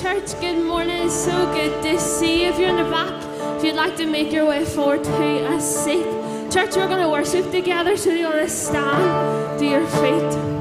church, good morning. It's so good to see you. If you're in the back, if you'd like to make your way forward to a seat, church, we're going to worship together. So you want to stand to your feet.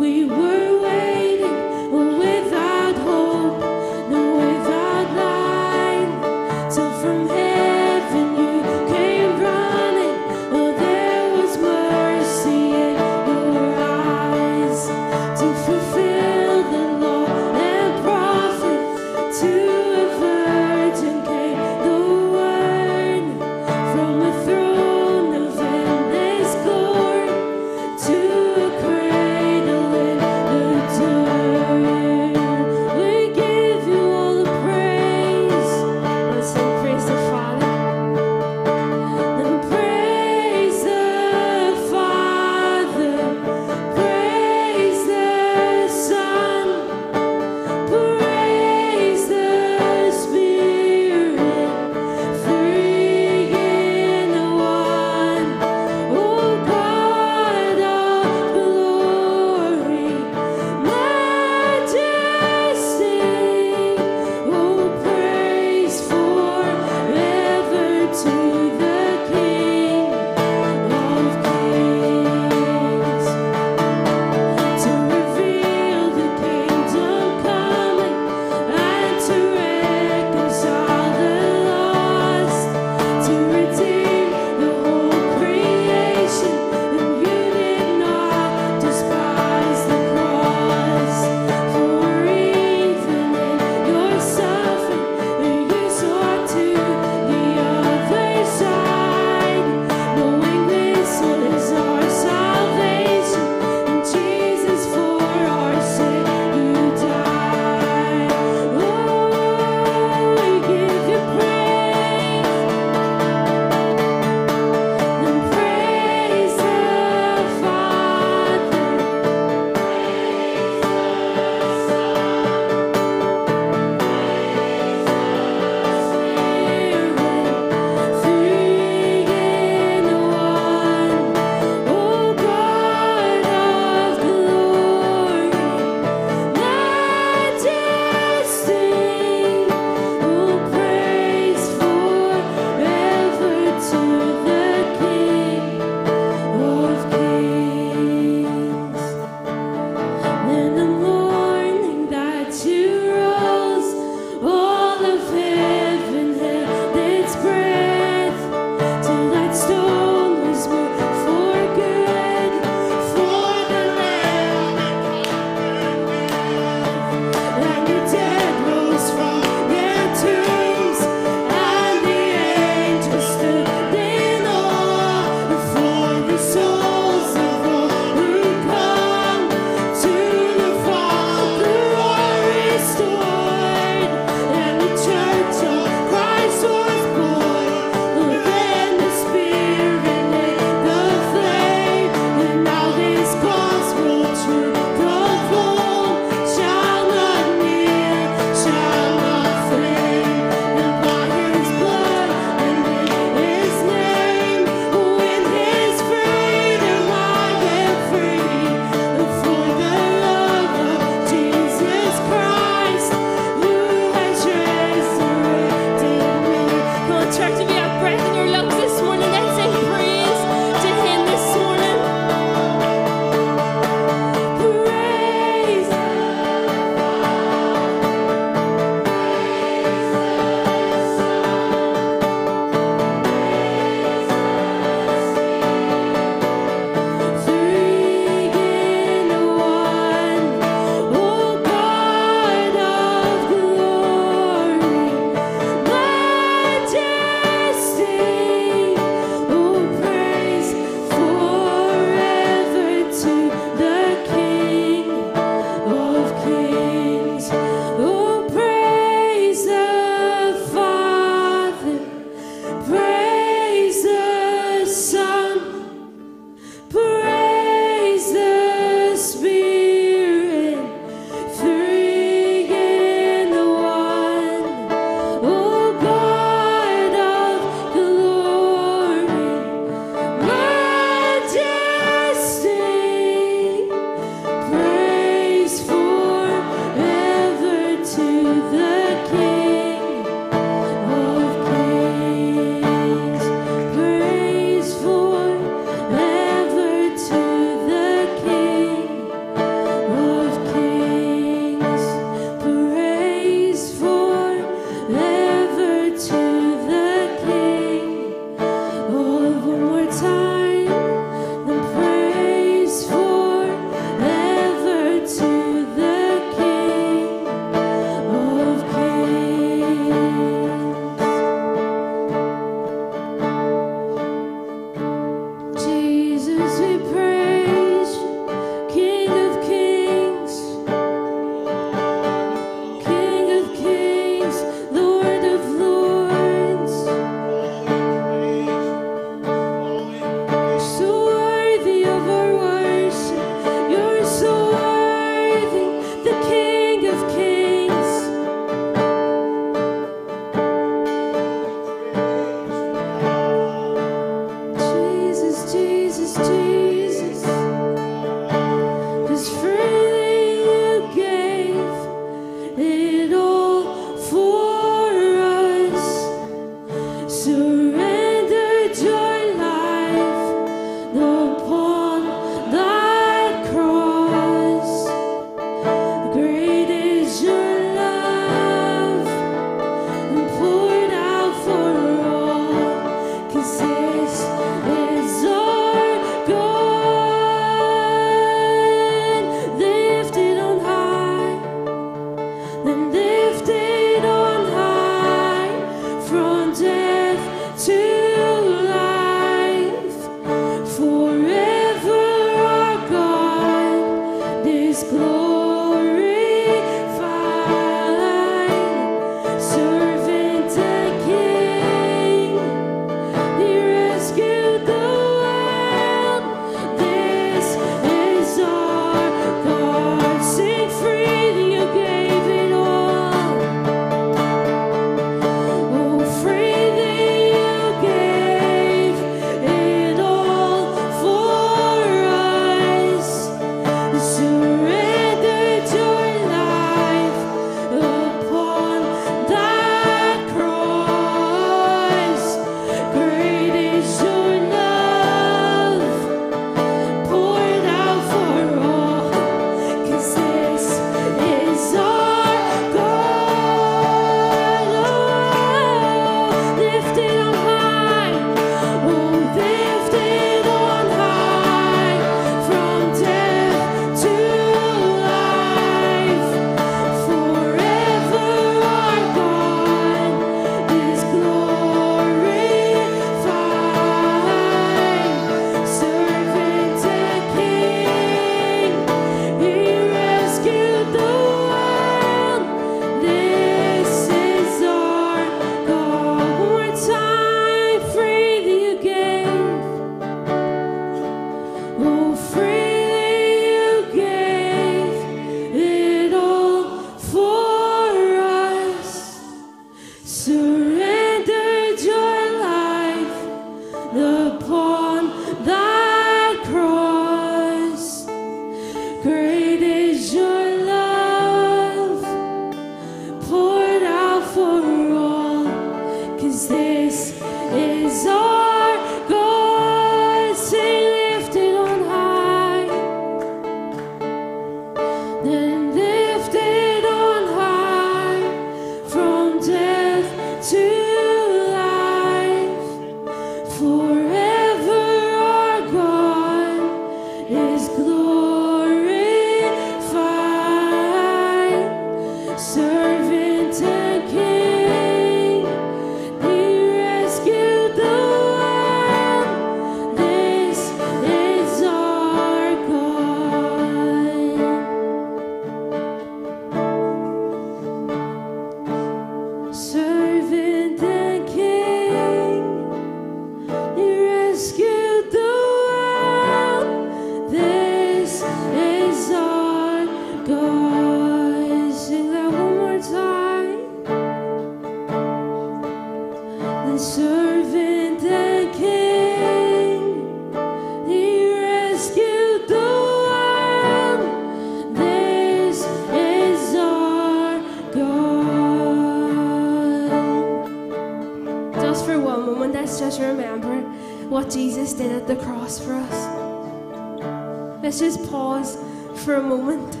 Jesus did at the cross for us. Let's just pause for a moment.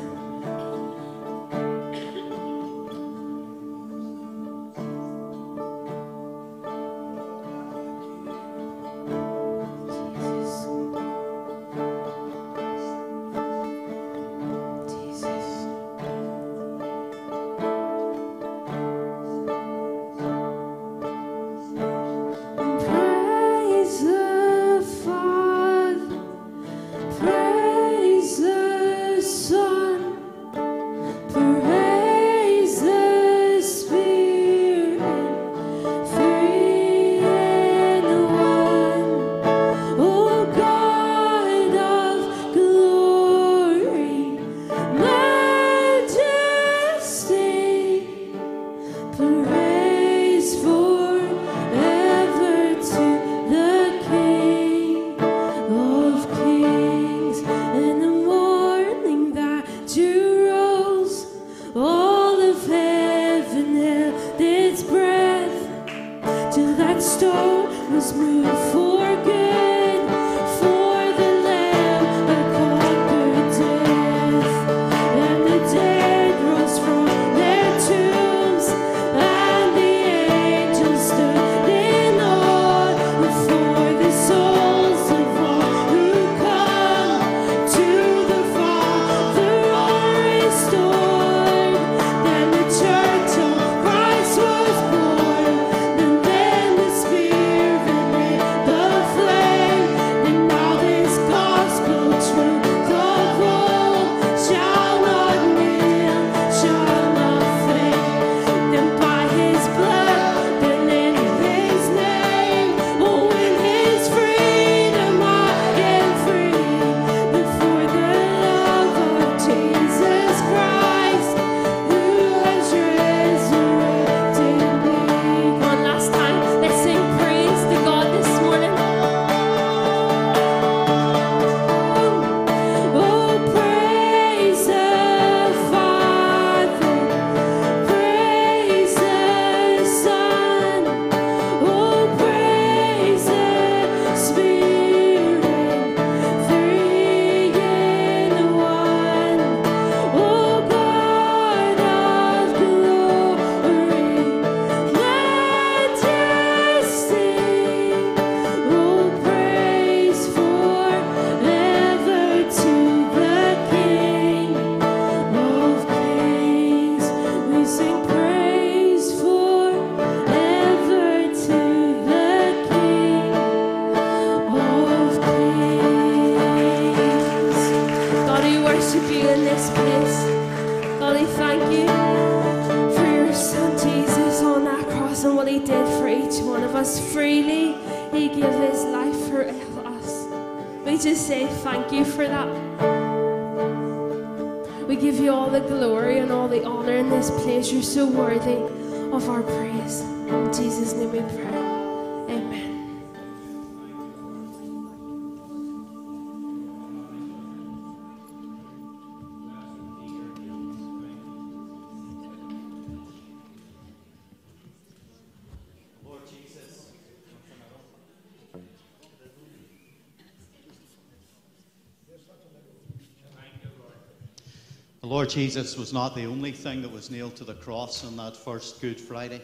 Lord Jesus was not the only thing that was nailed to the cross on that first Good Friday.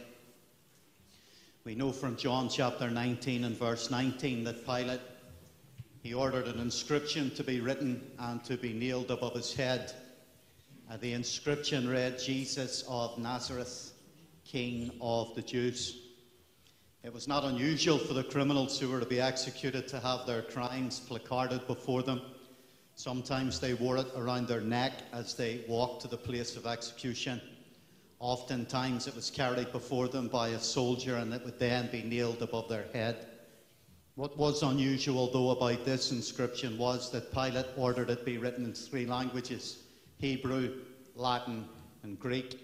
We know from John chapter 19 and verse 19 that Pilate he ordered an inscription to be written and to be nailed above his head. Uh, the inscription read, Jesus of Nazareth, King of the Jews. It was not unusual for the criminals who were to be executed to have their crimes placarded before them. Sometimes they wore it around their neck as they walked to the place of execution. Oftentimes it was carried before them by a soldier and it would then be nailed above their head. What was unusual, though, about this inscription was that Pilate ordered it be written in three languages Hebrew, Latin, and Greek.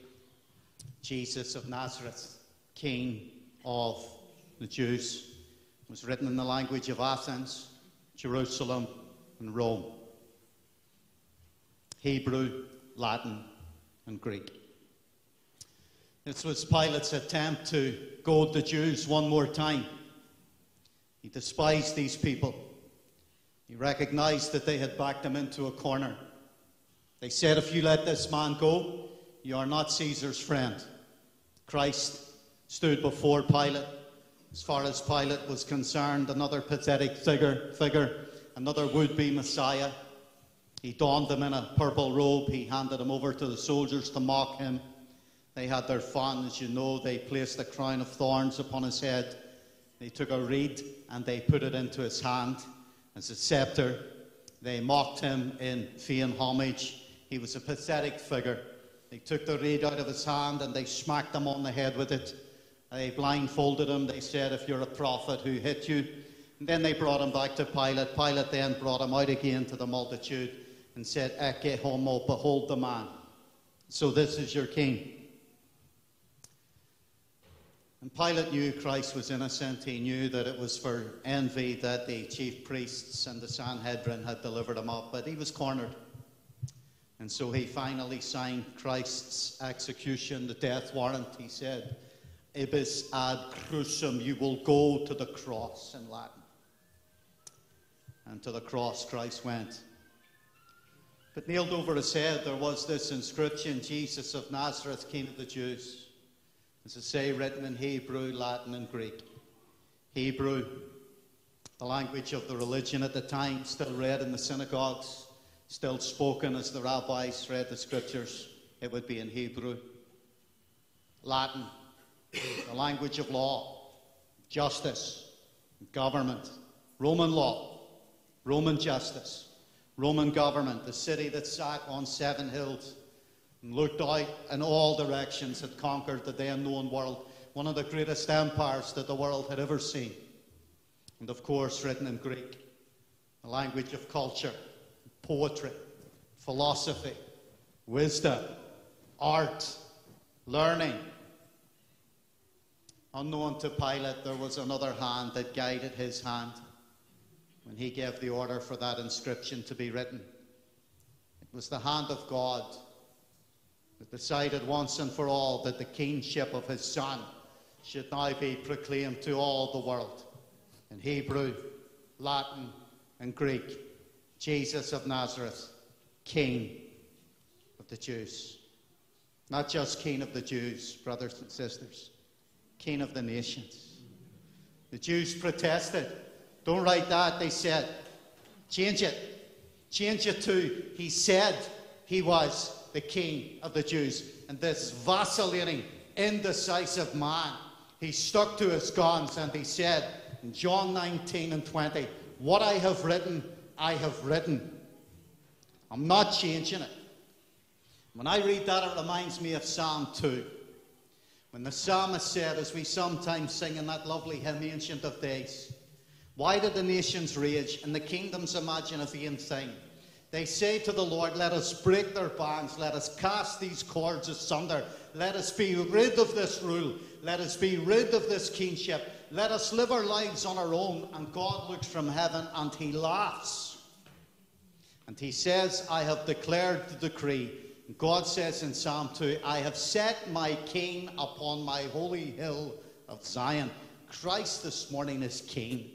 Jesus of Nazareth, King of the Jews, was written in the language of Athens, Jerusalem, and Rome. Hebrew, Latin, and Greek. This was Pilate's attempt to goad the Jews one more time. He despised these people. He recognized that they had backed him into a corner. They said, If you let this man go, you are not Caesar's friend. Christ stood before Pilate. As far as Pilate was concerned, another pathetic figure, figure another would be Messiah. He donned them in a purple robe. He handed them over to the soldiers to mock him. They had their fun, as you know. They placed a crown of thorns upon his head. They took a reed and they put it into his hand as a scepter. They mocked him in vain homage. He was a pathetic figure. They took the reed out of his hand and they smacked him on the head with it. They blindfolded him. They said, If you're a prophet, who hit you? And then they brought him back to Pilate. Pilate then brought him out again to the multitude and said, Ecce homo, behold the man. So this is your king. And Pilate knew Christ was innocent. He knew that it was for envy that the chief priests and the Sanhedrin had delivered him up, but he was cornered. And so he finally signed Christ's execution, the death warrant. He said, Ibis ad crucem, you will go to the cross in Latin. And to the cross Christ went. But nailed over his head there was this inscription Jesus of Nazareth, King of the Jews. As I say, written in Hebrew, Latin, and Greek. Hebrew, the language of the religion at the time, still read in the synagogues, still spoken as the rabbis read the scriptures. It would be in Hebrew. Latin, the language of law, justice, government, Roman law, Roman justice, Roman government, the city that sat on seven hills and looked out in all directions, had conquered the then known world, one of the greatest empires that the world had ever seen. And of course, written in Greek, the language of culture, poetry, philosophy, wisdom, art, learning. Unknown to Pilate, there was another hand that guided his hand when he gave the order for that inscription to be written. It was the hand of God that decided once and for all that the kingship of his son should now be proclaimed to all the world in Hebrew, Latin, and Greek. Jesus of Nazareth, King of the Jews. Not just King of the Jews, brothers and sisters, King of the nations. The Jews protested. Don't write that, they said. Change it. Change it to, he said he was the king of the Jews. And this vacillating, indecisive man, he stuck to his guns and he said in John 19 and 20, What I have written, I have written. I'm not changing it. When I read that, it reminds me of Psalm 2, When the psalmist said, as we sometimes sing in that lovely hymn, Ancient of Days, why do the nations rage and the kingdoms imagine a vain thing? They say to the Lord, Let us break their bands, let us cast these cords asunder, let us be rid of this rule, let us be rid of this kingship, let us live our lives on our own. And God looks from heaven and he laughs. And he says, I have declared the decree. God says in Psalm 2, I have set my king upon my holy hill of Zion. Christ this morning is king.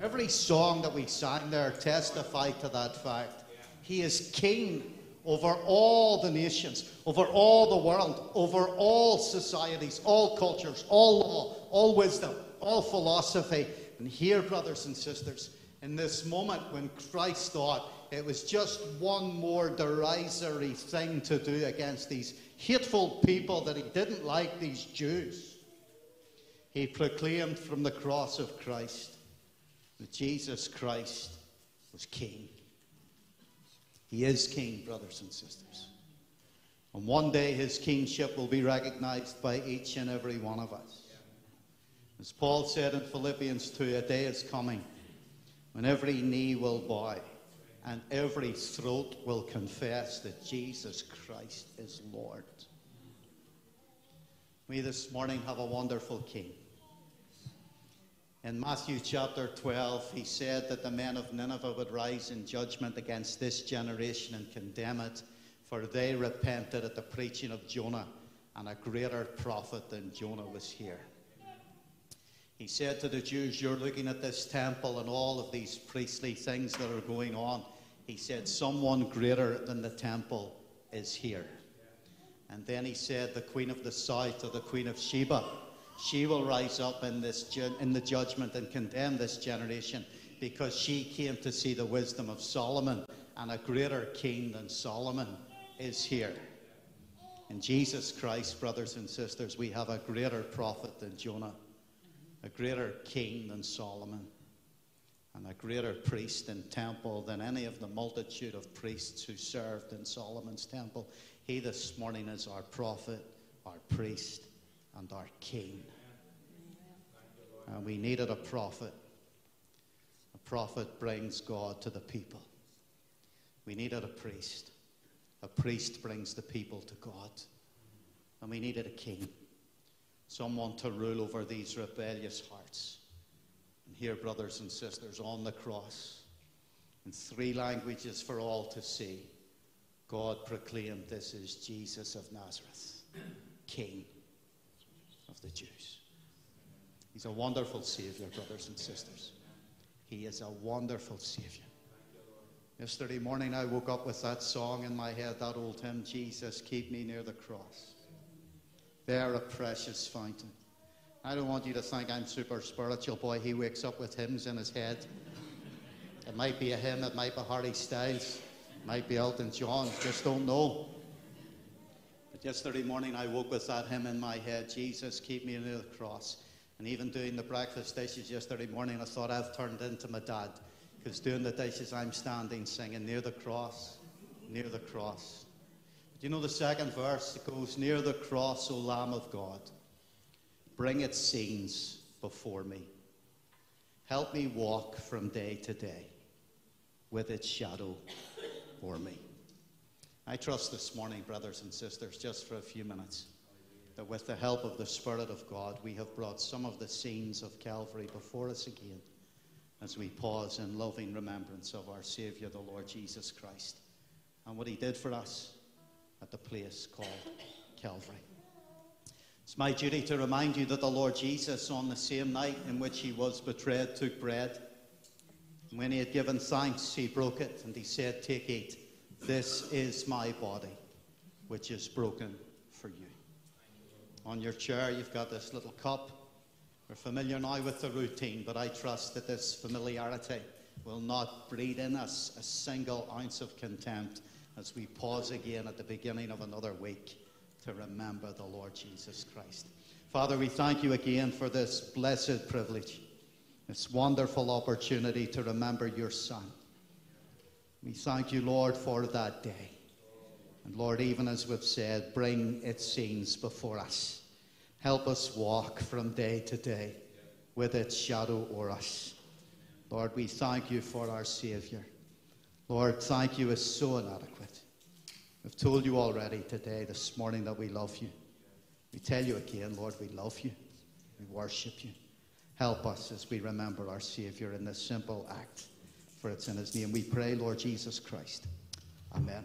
Every song that we sang there testified to that fact. He is king over all the nations, over all the world, over all societies, all cultures, all law, all wisdom, all philosophy. And here, brothers and sisters, in this moment when Christ thought it was just one more derisory thing to do against these hateful people that he didn't like, these Jews, he proclaimed from the cross of Christ that Jesus Christ was King. He is king, brothers and sisters. And one day his kingship will be recognized by each and every one of us. As Paul said in Philippians 2, a day is coming when every knee will bow and every throat will confess that Jesus Christ is Lord. We this morning have a wonderful king. In Matthew chapter 12, he said that the men of Nineveh would rise in judgment against this generation and condemn it, for they repented at the preaching of Jonah, and a greater prophet than Jonah was here. He said to the Jews, You're looking at this temple and all of these priestly things that are going on. He said, Someone greater than the temple is here. And then he said, The Queen of the South, or the Queen of Sheba, she will rise up in, this, in the judgment and condemn this generation because she came to see the wisdom of Solomon, and a greater king than Solomon is here. In Jesus Christ, brothers and sisters, we have a greater prophet than Jonah, a greater king than Solomon, and a greater priest and temple than any of the multitude of priests who served in Solomon's temple. He this morning is our prophet, our priest, and our king. And we needed a prophet. A prophet brings God to the people. We needed a priest. A priest brings the people to God. And we needed a king. Someone to rule over these rebellious hearts. And here, brothers and sisters, on the cross, in three languages for all to see, God proclaimed this is Jesus of Nazareth, King of the Jews. He's a wonderful Savior, brothers and sisters. He is a wonderful Savior. Yesterday morning, I woke up with that song in my head, that old hymn, Jesus, keep me near the cross. There, a precious fountain. I don't want you to think I'm super spiritual, boy. He wakes up with hymns in his head. It might be a hymn, it might be Harry Styles, it might be Elton John, just don't know. Yesterday morning, I woke with that hymn in my head Jesus, keep me near the cross. And even doing the breakfast dishes yesterday morning, I thought I've turned into my dad. Because doing the dishes, I'm standing singing near the cross, near the cross. But you know the second verse? It goes, Near the cross, O Lamb of God, bring its scenes before me. Help me walk from day to day with its shadow for me. I trust this morning, brothers and sisters, just for a few minutes, that with the help of the Spirit of God, we have brought some of the scenes of Calvary before us again as we pause in loving remembrance of our Saviour, the Lord Jesus Christ, and what He did for us at the place called Calvary. It's my duty to remind you that the Lord Jesus, on the same night in which He was betrayed, took bread. And when He had given thanks, He broke it and He said, Take, eat. This is my body, which is broken for you. On your chair, you've got this little cup. We're familiar now with the routine, but I trust that this familiarity will not breed in us a single ounce of contempt as we pause again at the beginning of another week to remember the Lord Jesus Christ. Father, we thank you again for this blessed privilege, this wonderful opportunity to remember your Son. We thank you, Lord, for that day. And Lord, even as we've said, bring its scenes before us. Help us walk from day to day with its shadow o'er us. Lord, we thank you for our Saviour. Lord, thank you is so inadequate. We've told you already today, this morning, that we love you. We tell you again, Lord, we love you. We worship you. Help us as we remember our Saviour in this simple act. For it's in his name we pray, Lord Jesus Christ. Amen.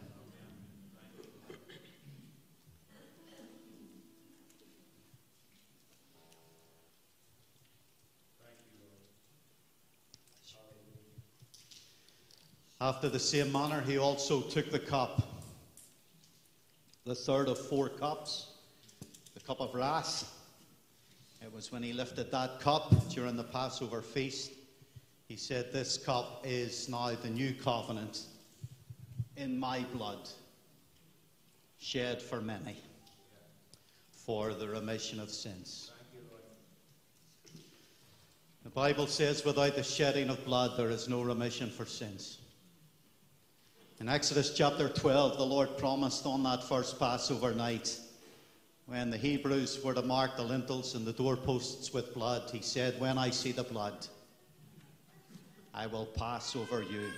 After the same manner, he also took the cup, the third of four cups, the cup of wrath. It was when he lifted that cup during the Passover feast. He said, This cup is now the new covenant in my blood, shed for many, for the remission of sins. The Bible says, Without the shedding of blood, there is no remission for sins. In Exodus chapter 12, the Lord promised on that first Passover night, when the Hebrews were to mark the lintels and the doorposts with blood, He said, When I see the blood, I will pass over you.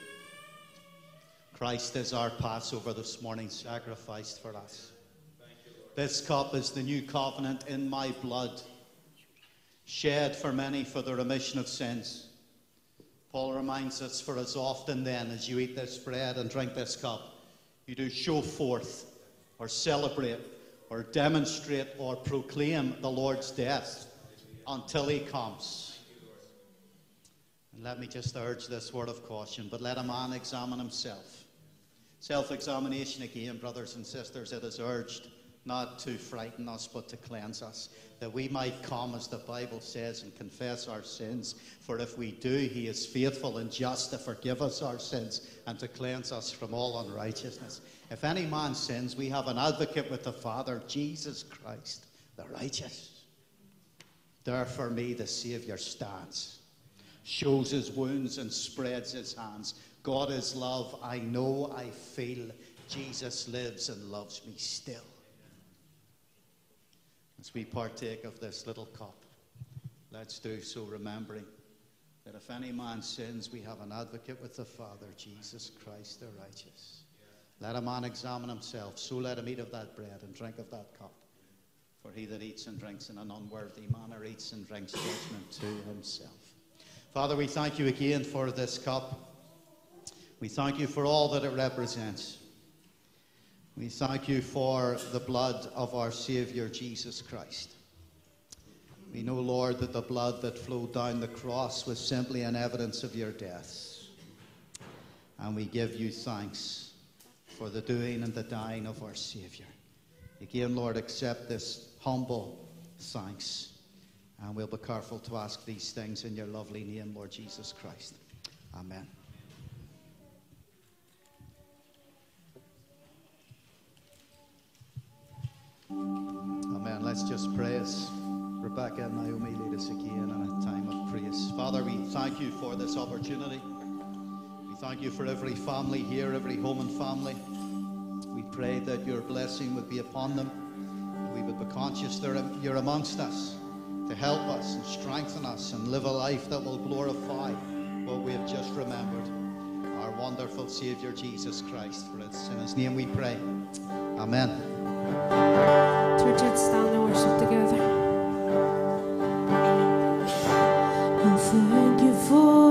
Christ is our Passover this morning, sacrificed for us. This cup is the new covenant in my blood, shed for many for the remission of sins. Paul reminds us, for as often then as you eat this bread and drink this cup, you do show forth or celebrate or demonstrate or proclaim the Lord's death until he comes. Let me just urge this word of caution, but let a man examine himself. Self examination again, brothers and sisters, it is urged not to frighten us, but to cleanse us, that we might come, as the Bible says, and confess our sins. For if we do, He is faithful and just to forgive us our sins and to cleanse us from all unrighteousness. If any man sins, we have an advocate with the Father, Jesus Christ, the righteous. There for me, the Saviour stands, shows his wounds and spreads his hands. God is love. I know, I feel. Jesus lives and loves me still as we partake of this little cup, let's do so remembering that if any man sins, we have an advocate with the Father, Jesus Christ the righteous. Let a man examine himself, so let him eat of that bread and drink of that cup. For he that eats and drinks in an unworthy manner eats and drinks judgment to himself. Father, we thank you again for this cup. We thank you for all that it represents. We thank you for the blood of our Saviour Jesus Christ. We know, Lord, that the blood that flowed down the cross was simply an evidence of your death. And we give you thanks for the doing and the dying of our Saviour. Again, Lord, accept this humble thanks. And we'll be careful to ask these things in your lovely name, Lord Jesus Christ. Amen. Amen. Let's just pray as Rebecca and Naomi lead us again in a time of praise. Father, we thank you for this opportunity. We thank you for every family here, every home and family. We pray that your blessing would be upon them. We would be conscious that you're amongst us to help us and strengthen us and live a life that will glorify what we have just remembered. Our wonderful Savior Jesus Christ. For it's in his name we pray. Amen. Church, let's stand and worship together. Thank you for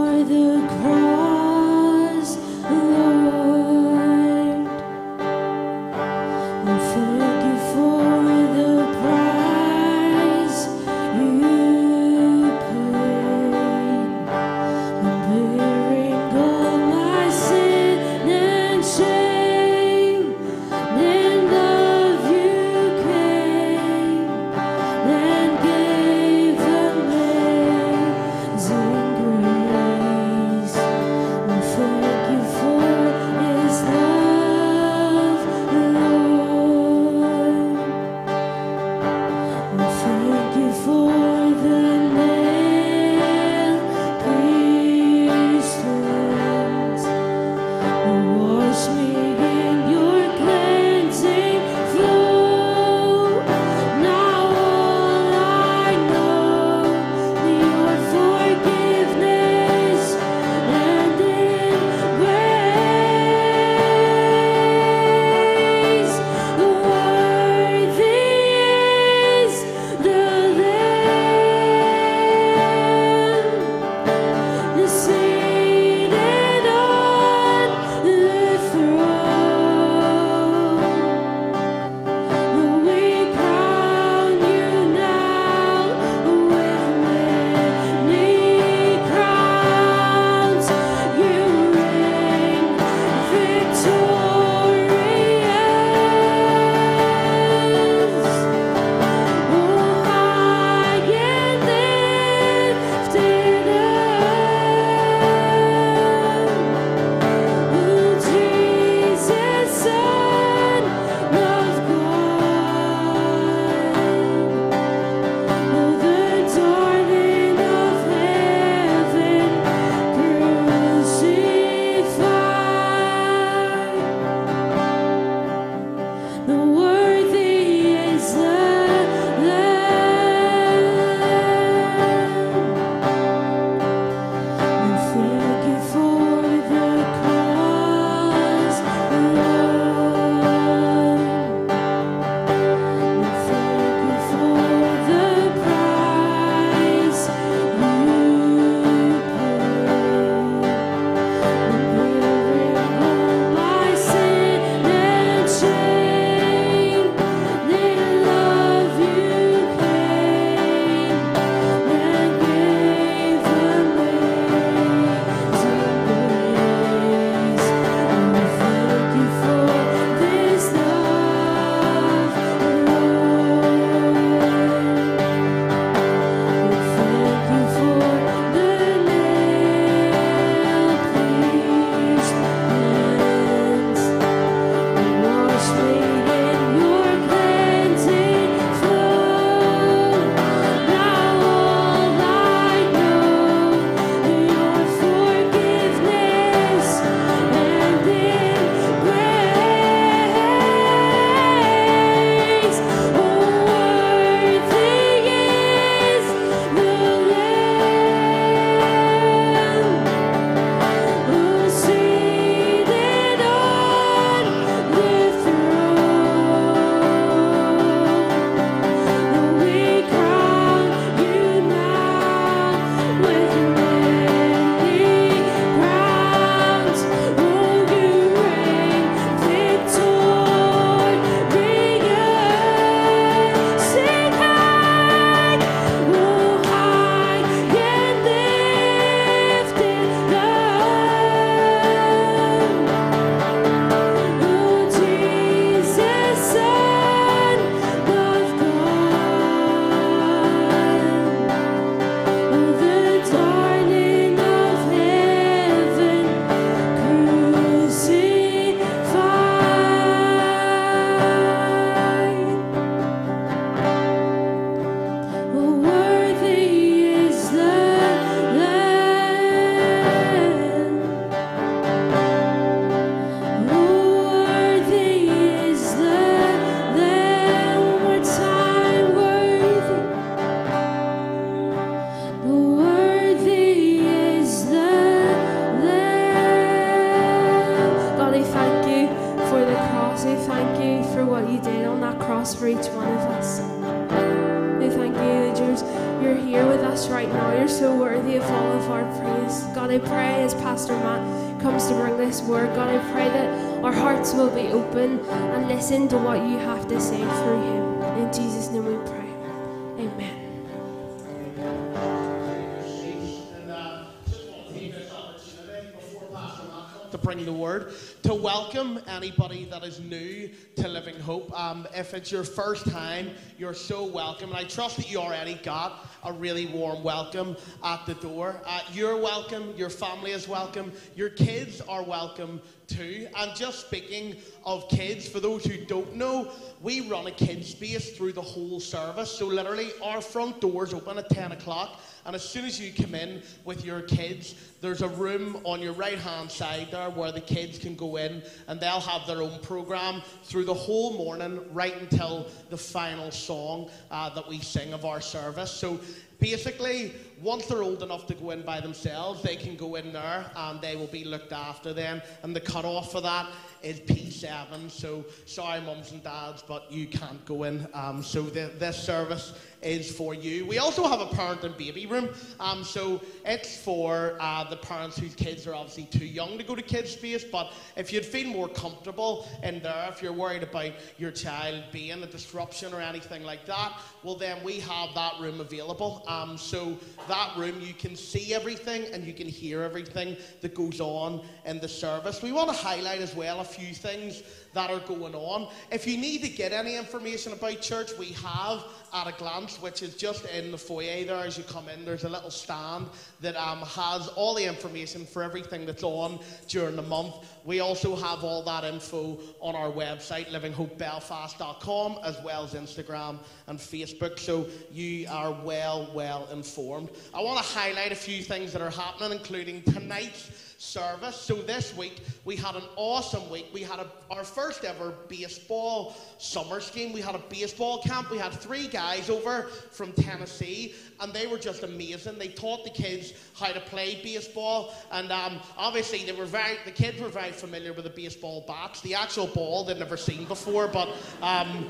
it's your first time, you're so welcome. And I trust that you already got a really warm welcome at the door. Uh, you're welcome, your family is welcome, your kids are welcome too. And just speaking of kids, for those who don't know, we run a kids space through the whole service. So literally, our front doors open at 10 o'clock. And as soon as you come in with your kids, there's a room on your right hand side there where the kids can go in and they'll have their own program through the whole morning right until the final song uh, that we sing of our service. So basically, once they're old enough to go in by themselves, they can go in there and they will be looked after then. And the cut off for that is P7. So sorry, mums and dads, but you can't go in. Um, so the, this service is for you. We also have a parent and baby room. Um, so it's for uh, the parents whose kids are obviously too young to go to kids space. But if you'd feel more comfortable in there, if you're worried about your child being a disruption or anything like that, well then we have that room available. Um, so that room you can see everything and you can hear everything that goes on in the service. We want to highlight as well a few things that are going on. If you need to get any information about church, we have at a glance, which is just in the foyer there as you come in. There's a little stand that um, has all the information for everything that's on during the month. We also have all that info on our website, livinghopebelfast.com, as well as Instagram and Facebook, so you are well, well informed. I want to highlight a few things that are happening, including tonight's service. So this week we had an awesome week. We had a, our first ever baseball summer scheme. We had a baseball camp. We had three guys over from Tennessee, and they were just amazing. They taught the kids how to play baseball, and um, obviously they were very. The kids were very familiar with the baseball bats. The actual ball they'd never seen before, but. Um,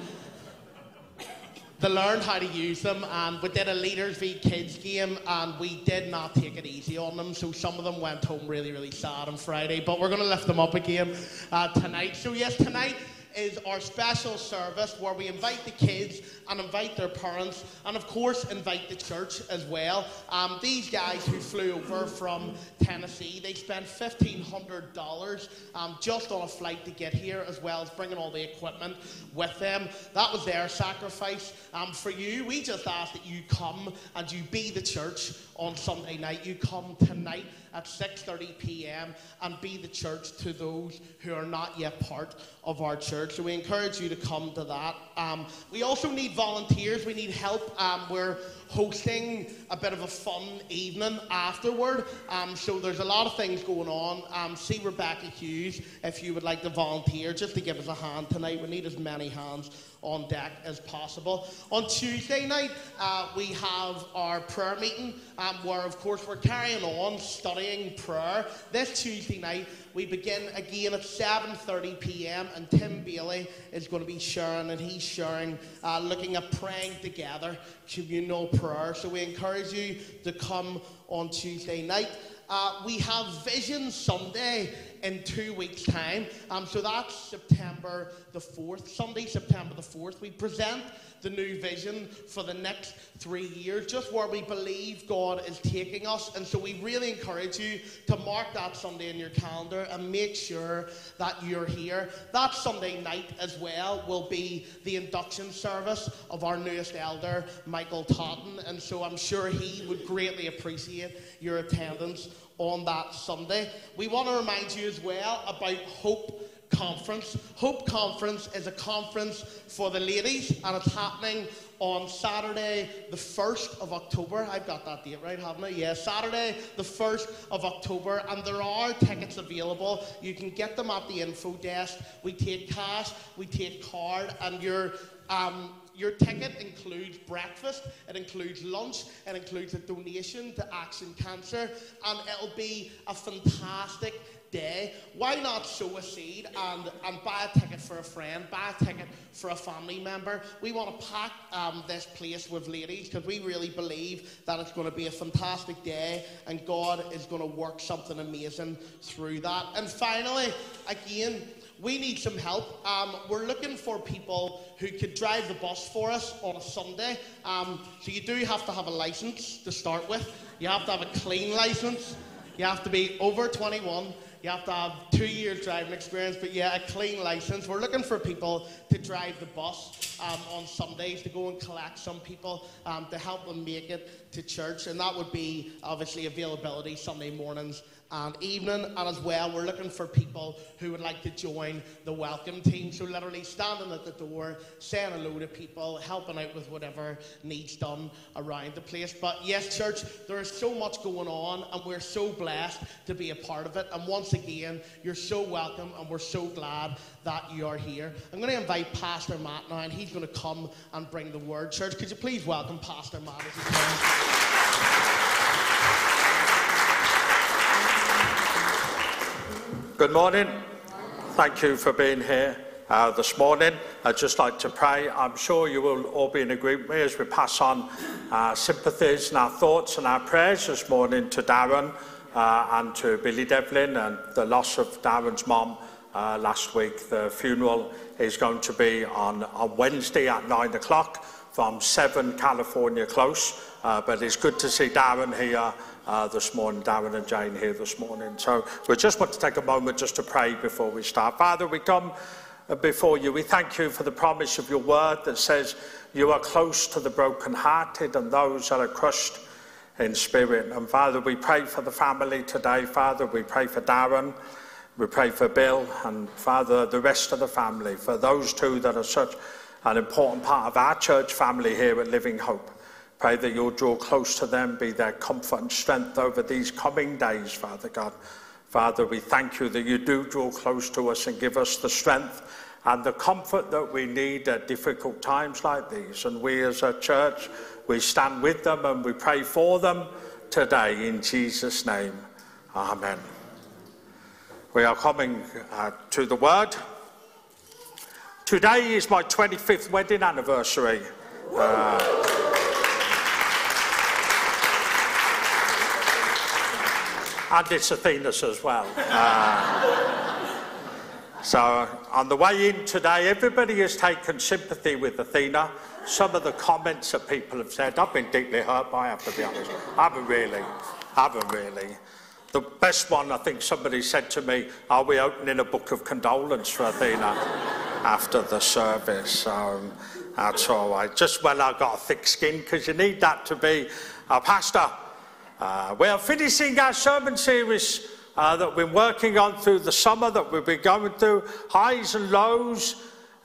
they learned how to use them and we did a leaders v kids game and we did not take it easy on them so some of them went home really really sad on friday but we're going to lift them up again uh, tonight. So yes tonight is our special service where we invite the kids and invite their parents and of course invite the church as well. Um, these guys who flew over from tennessee they spent $1500 um, just on a flight to get here as well as bringing all the equipment with them. That was their sacrifice. Um, for you we just ask that you come and you be the church on sunday night. You come tonight at 6:30 p.m. and be the church to those who are not yet part of our church. So we encourage you to come to that. Um, we also need volunteers. We need help. Um, we're hosting a bit of a fun evening afterward. Um, so there's a lot of things going on. Um, see Rebecca Hughes if you would like to volunteer, just to give us a hand tonight. We need as many hands on deck as possible. On Tuesday night, uh, we have our prayer meeting, um, where of course we're carrying on studying prayer. This Tuesday night, we begin again at 7:30 p.m. and Tim Bailey is going to be sharing, and he's sharing, uh, looking at praying together, communal prayer. So we encourage you to come on Tuesday night. Uh, we have Vision Sunday in two weeks' time. Um, so that's September the 4th, Sunday, September the 4th. We present the new vision for the next three years, just where we believe God is taking us. And so we really encourage you to mark that Sunday in your calendar and make sure that you're here. That Sunday night as well will be the induction service of our newest elder, Michael Totten. And so I'm sure he would greatly appreciate your attendance on that Sunday. We want to remind you as well about Hope Conference. Hope Conference is a conference for the ladies, and it's happening on Saturday, the 1st of October. I've got that date right, haven't I? Yeah, Saturday, the 1st of October, and there are tickets available. You can get them at the info desk. We take cash, we take card, and you're um, your ticket includes breakfast, it includes lunch, it includes a donation to Action Cancer, and it'll be a fantastic day. Why not sow a seed and, and buy a ticket for a friend, buy a ticket for a family member? We want to pack um, this place with ladies because we really believe that it's going to be a fantastic day and God is going to work something amazing through that. And finally, again, we need some help. Um, we're looking for people who could drive the bus for us on a Sunday. Um, so you do have to have a license to start with. You have to have a clean license. You have to be over 21. You have to have two years driving experience, but yeah, a clean license. We're looking for people to drive the bus um, on Sundays to go and collect some people um, to help them make it to church, and that would be obviously availability Sunday mornings and evening. And as well, we're looking for people who would like to join the welcome team. So, literally standing at the door, saying hello to people, helping out with whatever needs done around the place. But yes, church, there is so much going on, and we're so blessed to be a part of it. And once again, you're so welcome, and we're so glad that you are here. I'm going to invite Pastor Matt now, and he's going to come and bring the word. Church, could you please welcome Pastor Matt Good morning. Thank you for being here uh, this morning. I'd just like to pray. I'm sure you will all be in agreement with me as we pass on our sympathies and our thoughts and our prayers this morning to Darren uh, and to Billy Devlin and the loss of Darren's mom uh, last week. The funeral is going to be on, on Wednesday at 9 o'clock from 7 California Close. Uh, but it's good to see Darren here uh, this morning, Darren and Jane here this morning. So we just want to take a moment just to pray before we start. Father, we come before you. We thank you for the promise of your word that says you are close to the brokenhearted and those that are crushed in spirit. And Father, we pray for the family today. Father, we pray for Darren. We pray for Bill and Father, the rest of the family, for those two that are such an important part of our church family here at Living Hope. Pray that you'll draw close to them, be their comfort and strength over these coming days, Father God. Father, we thank you that you do draw close to us and give us the strength and the comfort that we need at difficult times like these. And we as a church, we stand with them and we pray for them today in Jesus' name. Amen. We are coming uh, to the word. Today is my 25th wedding anniversary. Uh, and it's Athena's as well. Uh, so, on the way in today, everybody has taken sympathy with Athena. Some of the comments that people have said, I've been deeply hurt by, I have to be honest. I haven't really. I haven't really. The best one, I think somebody said to me, Are we opening a book of condolence for Athena after the service? Um, that's all right. Just when I got a thick skin, because you need that to be a pastor. Uh, we are finishing our sermon series uh, that we've been working on through the summer, that we've been going through highs and lows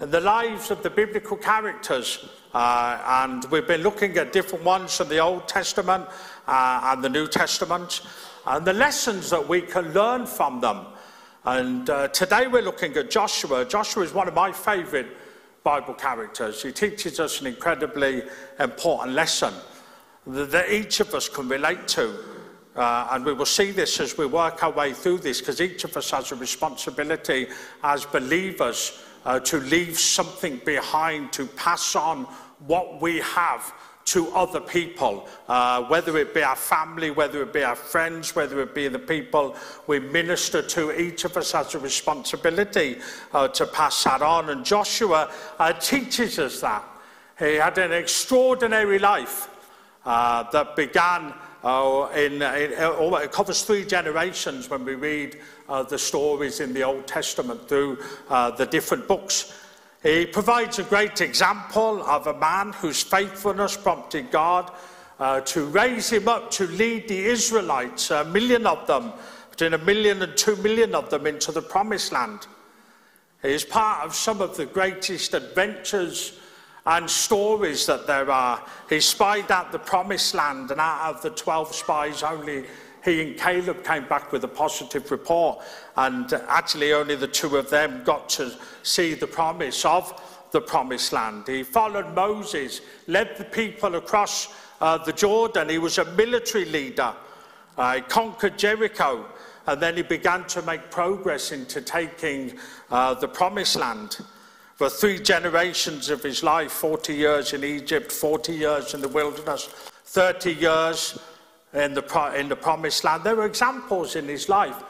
in the lives of the biblical characters. Uh, and we've been looking at different ones from the Old Testament uh, and the New Testament, and the lessons that we can learn from them. And uh, today we're looking at Joshua. Joshua is one of my favourite Bible characters. He teaches us an incredibly important lesson that each of us can relate to. Uh, and we will see this as we work our way through this, because each of us has a responsibility as believers uh, to leave something behind, to pass on what we have to other people, uh, whether it be our family, whether it be our friends, whether it be the people we minister to. Each of us has a responsibility uh, to pass that on. And Joshua uh, teaches us that. He had an extraordinary life uh, that began uh, in, in uh, it covers three generations when we read uh, the stories in the Old Testament through uh, the different books. He provides a great example of a man whose faithfulness prompted God uh, to raise him up to lead the Israelites, a million of them, between a million and two million of them, into the promised land. He is part of some of the greatest adventures and stories that there are. He spied out the promised land, and out of the 12 spies, only he and Caleb came back with a positive report. And actually, only the two of them got to see the promise of the promised land. He followed Moses, led the people across uh, the Jordan. He was a military leader. Uh, he conquered Jericho, and then he began to make progress into taking uh, the promised land. For three generations of his life 40 years in Egypt, 40 years in the wilderness, 30 years in the, in the promised land. There are examples in his life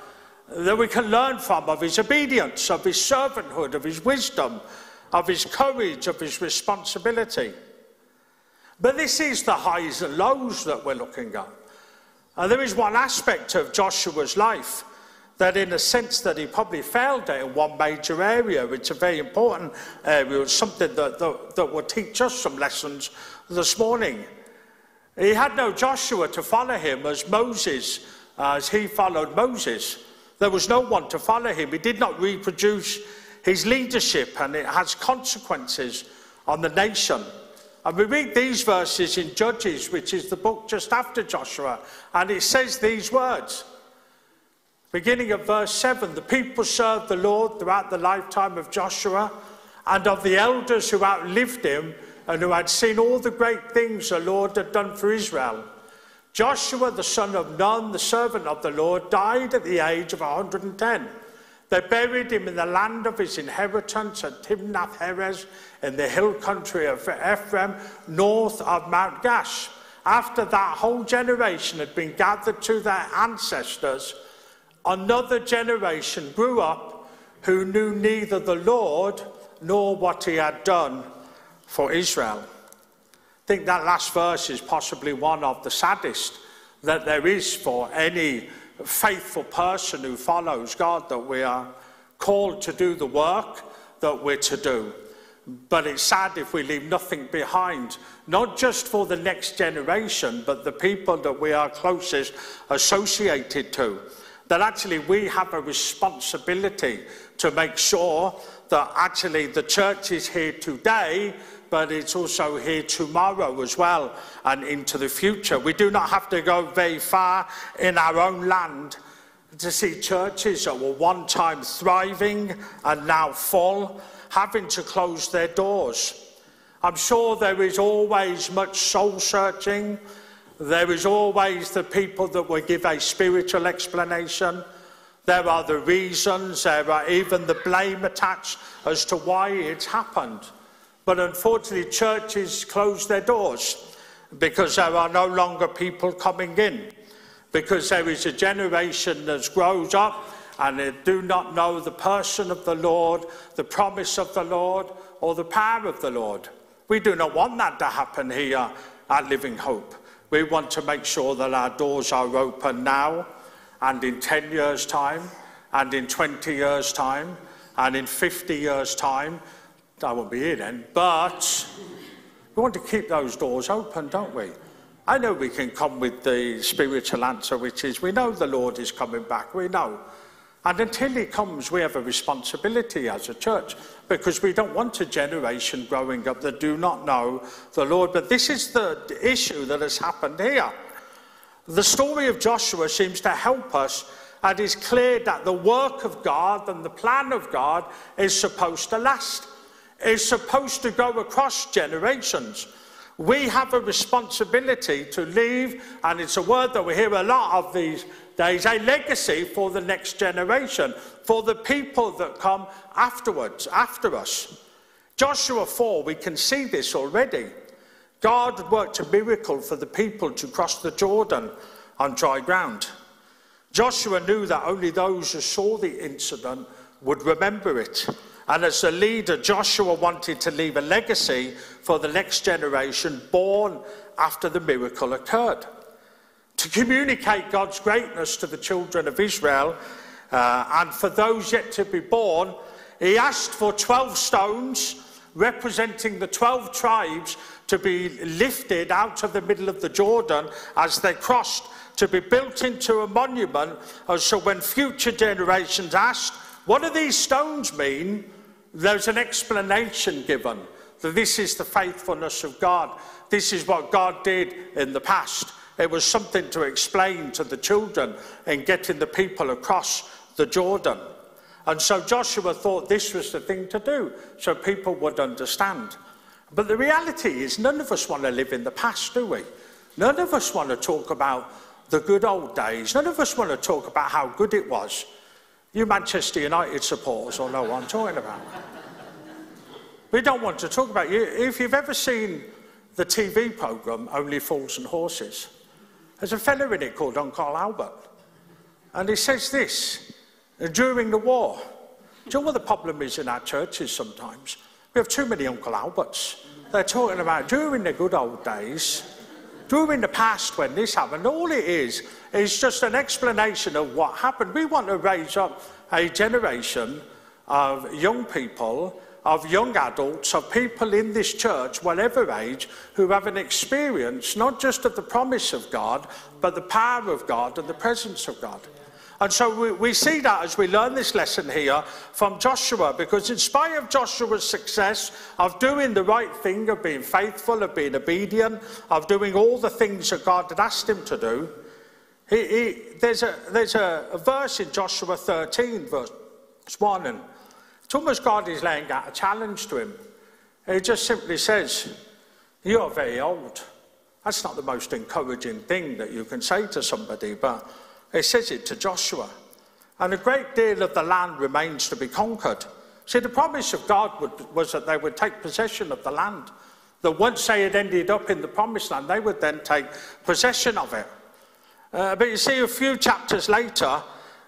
that we can learn from of his obedience, of his servanthood, of his wisdom, of his courage, of his responsibility. But this is the highs and lows that we're looking at. And there is one aspect of Joshua's life that, in a sense, that he probably failed at in one major area. It's a very important area. Something that, that, that will teach us some lessons this morning. He had no Joshua to follow him as Moses, as he followed Moses. There was no one to follow him. He did not reproduce his leadership, and it has consequences on the nation. And we read these verses in Judges, which is the book just after Joshua, and it says these words. Beginning of verse 7 The people served the Lord throughout the lifetime of Joshua and of the elders who outlived him and who had seen all the great things the Lord had done for Israel. Joshua, the son of Nun, the servant of the Lord, died at the age of 110. They buried him in the land of his inheritance at Timnath Heres in the hill country of Ephraim, north of Mount Gaash. After that whole generation had been gathered to their ancestors, another generation grew up who knew neither the Lord nor what he had done for Israel. I think that last verse is possibly one of the saddest that there is for any faithful person who follows God, that we are called to do the work that we're to do. But it's sad if we leave nothing behind, not just for the next generation, but the people that we are closest associated to. That actually we have a responsibility to make sure that actually the church is here today, but it's also here tomorrow as well and into the future. We do not have to go very far in our own land to see churches that were one time thriving and now full, having to close their doors. I'm sure there is always much soul searching. There is always the people that will give a spiritual explanation. There are the reasons, there are even the blame attached as to why it's happened. But unfortunately, churches close their doors because there are no longer people coming in. Because there is a generation that grows up and they do not know the person of the Lord, the promise of the Lord, or the power of the Lord. We do not want that to happen here at Living Hope. We want to make sure that our doors are open now and in 10 years' time and in 20 years' time and in 50 years' time I won't be here then, but we want to keep those doors open, don't we? I know we can come with the spiritual answer, which is we know the Lord is coming back, we know. And until he comes, we have a responsibility as a church because we don't want a generation growing up that do not know the Lord. But this is the issue that has happened here. The story of Joshua seems to help us, and it's clear that the work of God and the plan of God is supposed to last is supposed to go across generations. We have a responsibility to leave, and it's a word that we hear a lot of these days, a legacy for the next generation, for the people that come afterwards, after us. Joshua 4, we can see this already. God worked a miracle for the people to cross the Jordan on dry ground. Joshua knew that only those who saw the incident would remember it. And as a leader, Joshua wanted to leave a legacy for the next generation born after the miracle occurred. To communicate God's greatness to the children of Israel uh, and for those yet to be born, he asked for 12 stones representing the 12 tribes to be lifted out of the middle of the Jordan as they crossed to be built into a monument. So when future generations asked, What do these stones mean? there's an explanation given that this is the faithfulness of God. This is what God did in the past. It was something to explain to the children in getting the people across the Jordan. And so Joshua thought this was the thing to do so people would understand. But the reality is, none of us want to live in the past, do we? None of us want to talk about the good old days. None of us want to talk about how good it was. You Manchester United supporters all know what I'm talking about. we don't want to talk about you. If you've ever seen the TV programme Only Fools and Horses, there's a fellow in it called Uncle Albert. And he says this during the war. Do you know what the problem is in our churches sometimes? We have too many Uncle Alberts. They're talking about during the good old days, during the past when this happened. All it is is just an explanation of what happened. We want to raise up a generation of young people, of young adults, of people in this church, whatever age, who have an experience not just of the promise of God, but the power of God and the presence of God. And so we, we, see that as we learn this lesson here from Joshua, because in spite of Joshua's success of doing the right thing, of being faithful, of being obedient, of doing all the things that God had asked him to do, he, he, there's, a, there's a, a, verse in Joshua 13, verse 1, and almost God is laying out a challenge to him. He just simply says, You are very old. That's not the most encouraging thing that you can say to somebody, but he says it to Joshua. And a great deal of the land remains to be conquered. See, the promise of God would, was that they would take possession of the land. That once they had ended up in the promised land, they would then take possession of it. Uh, but you see, a few chapters later,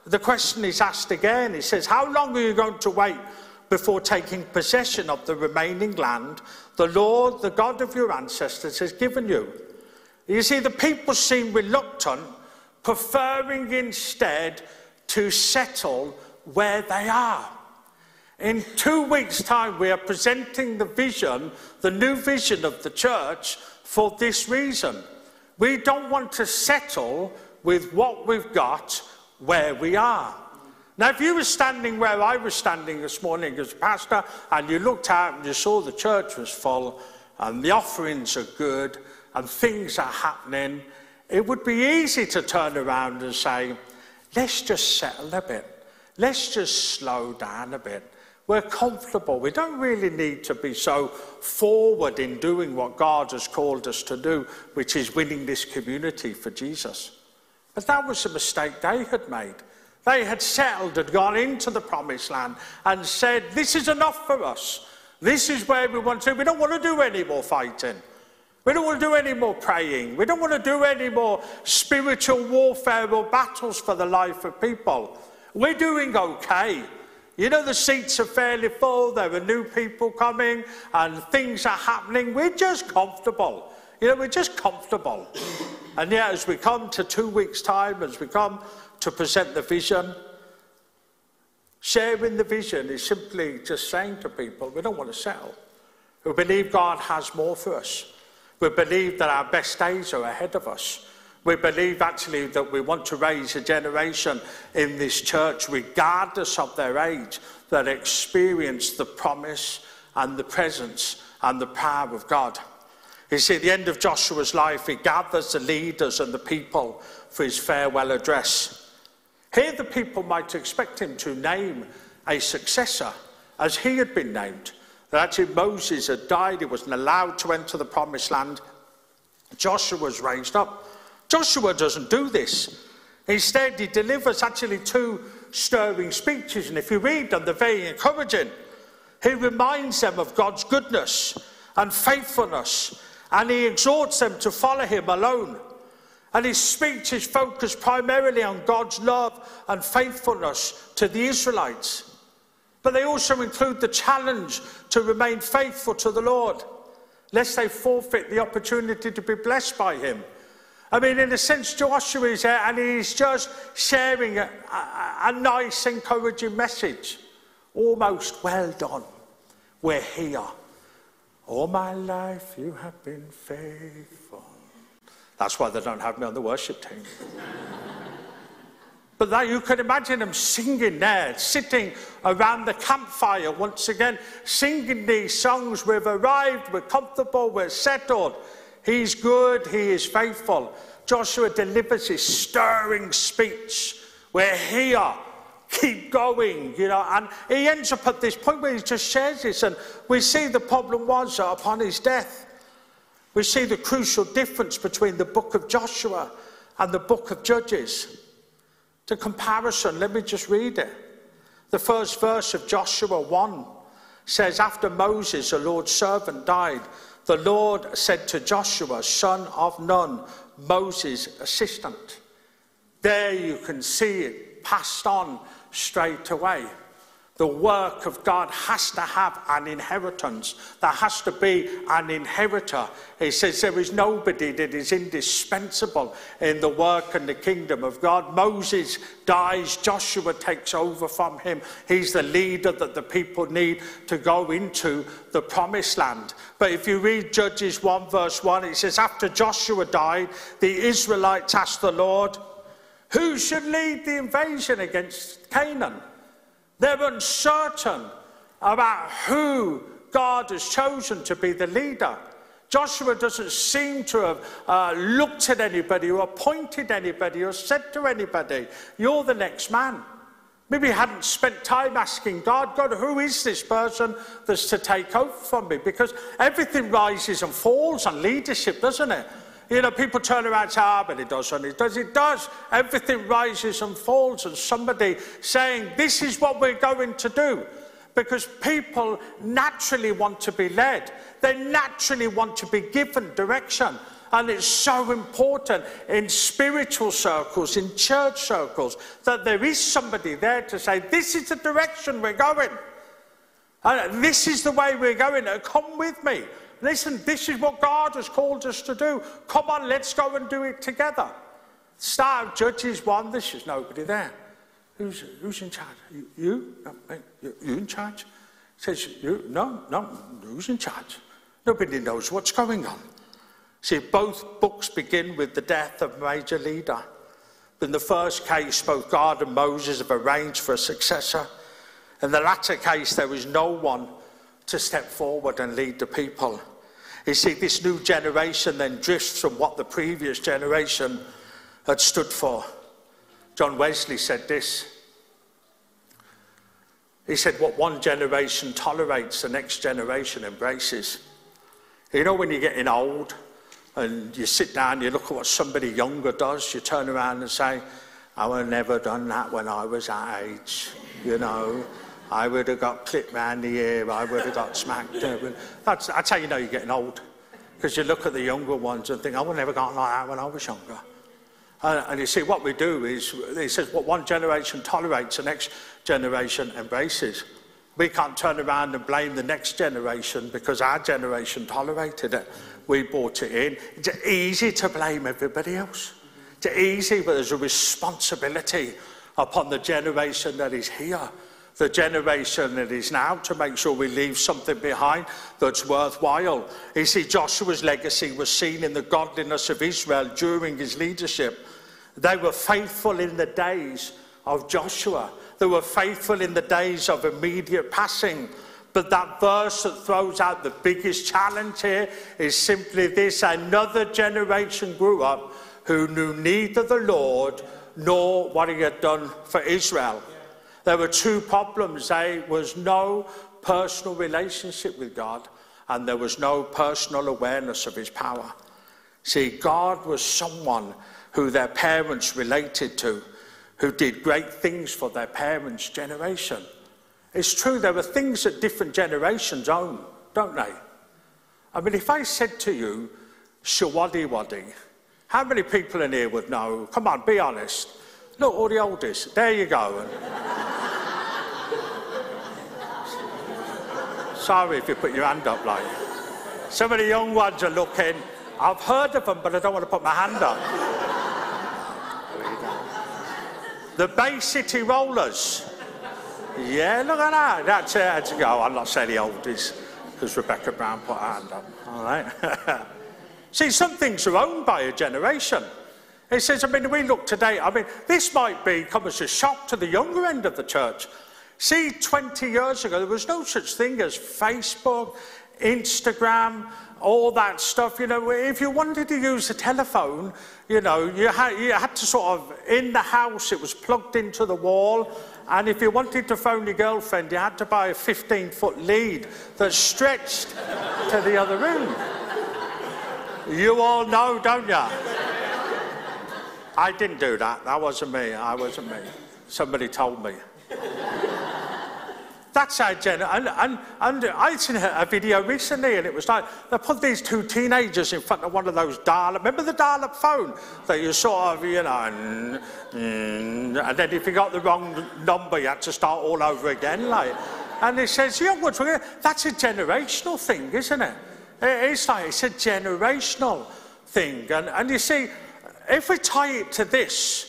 the question is asked again. He says, How long are you going to wait before taking possession of the remaining land the Lord, the God of your ancestors, has given you? You see, the people seem reluctant preferring instead to settle where they are. In two weeks' time, we are presenting the vision, the new vision of the church, for this reason. We don't want to settle with what we've got where we are. Now, if you were standing where I was standing this morning as a pastor, and you looked out and you saw the church was full, and the offerings are good, and things are happening, it would be easy to turn around and say, let's just settle a bit. Let's just slow down a bit. We're comfortable. We don't really need to be so forward in doing what God has called us to do, which is winning this community for Jesus. But that was a mistake they had made. They had settled, had gone into the promised land and said, This is enough for us. This is where we want to. We don't want to do any more fighting. We don't want to do any more praying. We don't want to do any more spiritual warfare or battles for the life of people. We're doing okay. You know, the seats are fairly full, there are new people coming, and things are happening. We're just comfortable. You know, we're just comfortable. And yet, as we come to two weeks' time, as we come to present the vision, sharing the vision is simply just saying to people, we don't want to settle. We believe God has more for us. We believe that our best days are ahead of us. We believe actually that we want to raise a generation in this church, regardless of their age, that experience the promise and the presence and the power of God. You see, at the end of Joshua's life, he gathers the leaders and the people for his farewell address. Here, the people might expect him to name a successor, as he had been named that actually Moses had died, he wasn't allowed to enter the promised land. Joshua was raised up. Joshua doesn't do this. Instead, he delivers actually two stirring speeches, and if you read them, they're very encouraging. He reminds them of God's goodness and faithfulness, and he exhorts them to follow him alone. And his speech is focused primarily on God's love and faithfulness to the Israelites. But they also include the challenge to remain faithful to the Lord, lest they forfeit the opportunity to be blessed by Him. I mean, in a sense, Joshua is there and he's just sharing a, a, a nice, encouraging message. Almost well done. We're here. All my life you have been faithful. That's why they don't have me on the worship team. But that you could imagine them singing there, sitting around the campfire once again, singing these songs. We've arrived, we're comfortable, we're settled. He's good, he is faithful. Joshua delivers his stirring speech. We're here. Keep going, you know. And he ends up at this point where he just shares this, and we see the problem was upon his death. We see the crucial difference between the book of Joshua and the book of Judges. The comparison, let me just read it. The first verse of Joshua 1 says, After Moses, the Lord's servant, died, the Lord said to Joshua, son of Nun, Moses' assistant. There you can see it passed on straight away. The work of God has to have an inheritance. There has to be an inheritor. He says there is nobody that is indispensable in the work and the kingdom of God. Moses dies, Joshua takes over from him. He's the leader that the people need to go into the promised land. But if you read Judges 1, verse 1, it says, After Joshua died, the Israelites asked the Lord, Who should lead the invasion against Canaan? They're uncertain about who God has chosen to be the leader. Joshua doesn't seem to have uh, looked at anybody or appointed anybody or said to anybody, You're the next man. Maybe he hadn't spent time asking God, God, who is this person that's to take over from me? Because everything rises and falls on leadership, doesn't it? You know, people turn around and say, ah, but it doesn't. It does. It does. Everything rises and falls, and somebody saying, this is what we're going to do. Because people naturally want to be led. They naturally want to be given direction. And it's so important in spiritual circles, in church circles, that there is somebody there to say, this is the direction we're going. And this is the way we're going. Come with me. Listen, this is what God has called us to do. Come on, let's go and do it together. Start Judges 1, this is nobody there. Who's, who's in charge? You? You, no, you, in charge? Says, you? No, no, who's in charge? Nobody knows what's going on. See, both books begin with the death of a major leader. In the first case, both God and Moses have arranged for a successor. In the latter case, there is no one to step forward and lead the people. You see, this new generation then drifts from what the previous generation had stood for. John Wesley said this. He said, What one generation tolerates, the next generation embraces. You know, when you're getting old and you sit down, you look at what somebody younger does, you turn around and say, I would never done that when I was that age, you know. I would have got clipped round the ear, I would have got smacked. That's, that's how you know you're getting old. Because you look at the younger ones and think, I would never got like that when I was younger. And, and you see, what we do is, he says, what one generation tolerates, the next generation embraces. We can't turn around and blame the next generation because our generation tolerated it. We brought it in. It's easy to blame everybody else. It's easy, but there's a responsibility upon the generation that is here the generation that is now to make sure we leave something behind that's worthwhile. You see, Joshua's legacy was seen in the godliness of Israel during his leadership. They were faithful in the days of Joshua, they were faithful in the days of immediate passing. But that verse that throws out the biggest challenge here is simply this another generation grew up who knew neither the Lord nor what he had done for Israel. There were two problems. There was no personal relationship with God, and there was no personal awareness of his power. See, God was someone who their parents related to, who did great things for their parents' generation. It's true, there are things that different generations own, don't they? I mean, if I said to you, Shawadi Wadi, how many people in here would know? Come on, be honest. Look, all the oldest. There you go. Sorry if you put your hand up like. Some of the young ones are looking. I've heard of them, but I don't want to put my hand up. the Bay City Rollers. Yeah, look at that. That's it. That's go. I'm not saying the oldest because Rebecca Brown put her hand up. All right. See, some things are owned by a generation. He says, I mean, we look today, I mean, this might be come as a shock to the younger end of the church. See, 20 years ago, there was no such thing as Facebook, Instagram, all that stuff. You know, if you wanted to use a telephone, you know, you had, you had to sort of, in the house, it was plugged into the wall, And if you wanted to phone your girlfriend, you had to buy a 15 foot lead that stretched to the other room. You all know, don't you? I didn't do that. That wasn't me. I wasn't me. Somebody told me. That's how Jen. And, and, and I seen a video recently, and it was like they put these two teenagers in front of one of those dial up. Remember the dial-up phone that you sort of, you know, and, mm, and then if you got the wrong number, you had to start all over again, like. And it says, "Yeah, what's That's a generational thing, isn't it? It's like it's a generational thing, and and you see, if we tie it to this.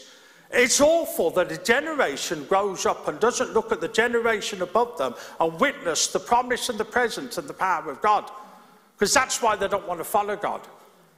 It's awful that a generation grows up and doesn't look at the generation above them and witness the promise and the presence and the power of God. Because that's why they don't want to follow God.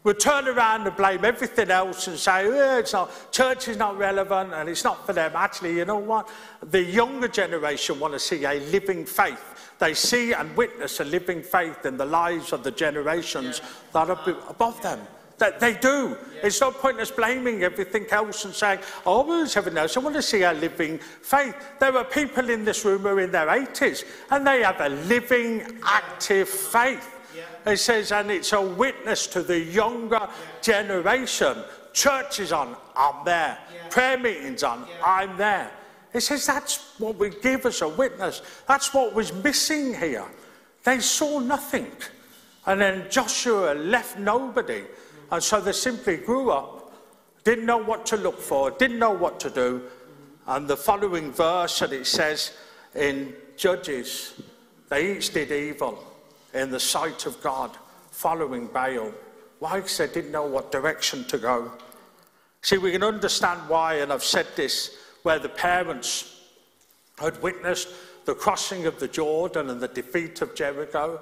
We'll turn around and blame everything else and say, oh, it's not, church is not relevant and it's not for them. Actually, you know what? The younger generation want to see a living faith. They see and witness a living faith in the lives of the generations that are above them. That they do. Yeah. It's no point us blaming everything else and saying, oh, it's heaven else. I want to see our living faith. There are people in this room who are in their 80s and they have a living, active faith. Yeah. It says, and it's a witness to the younger yeah. generation. Church is on, I'm there. Prayer meetings on, I'm there. It says that's what we give as a witness. That's what was missing here. They saw nothing. And then Joshua left nobody. And so they simply grew up, didn't know what to look for, didn't know what to do. And the following verse that it says in Judges, they each did evil in the sight of God, following Baal. Why? Because they didn't know what direction to go. See, we can understand why, and I've said this, where the parents had witnessed the crossing of the Jordan and the defeat of Jericho.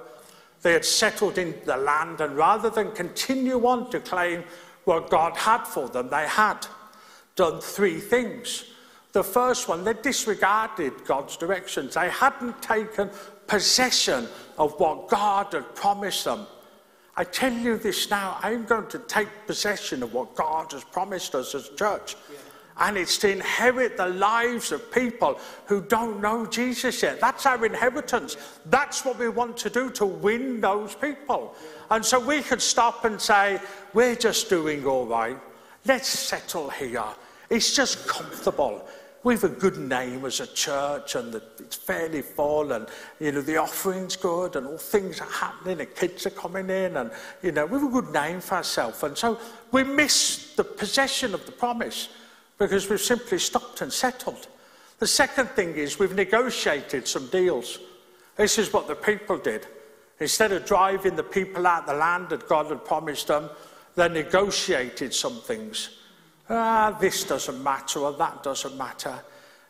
They had settled in the land, and rather than continue on to claim what God had for them, they had done three things. The first one, they disregarded God's directions. They hadn't taken possession of what God had promised them. I tell you this now, I'm going to take possession of what God has promised us as church. Yeah and it's to inherit the lives of people who don't know Jesus yet. That's our inheritance. That's what we want to do to win those people. And so we could stop and say, We're just doing all right. Let's settle here. It's just comfortable. We have a good name as a church, and the, it's fairly full, and you know the offering's good, and all things are happening, and kids are coming in, and you know we have a good name for ourselves. And so we miss the possession of the promise because we've simply stopped and settled. The second thing is we've negotiated some deals. This is what the people did. Instead of driving the people out the land that God had promised them, they negotiated some things. Ah, this doesn't matter or that doesn't matter.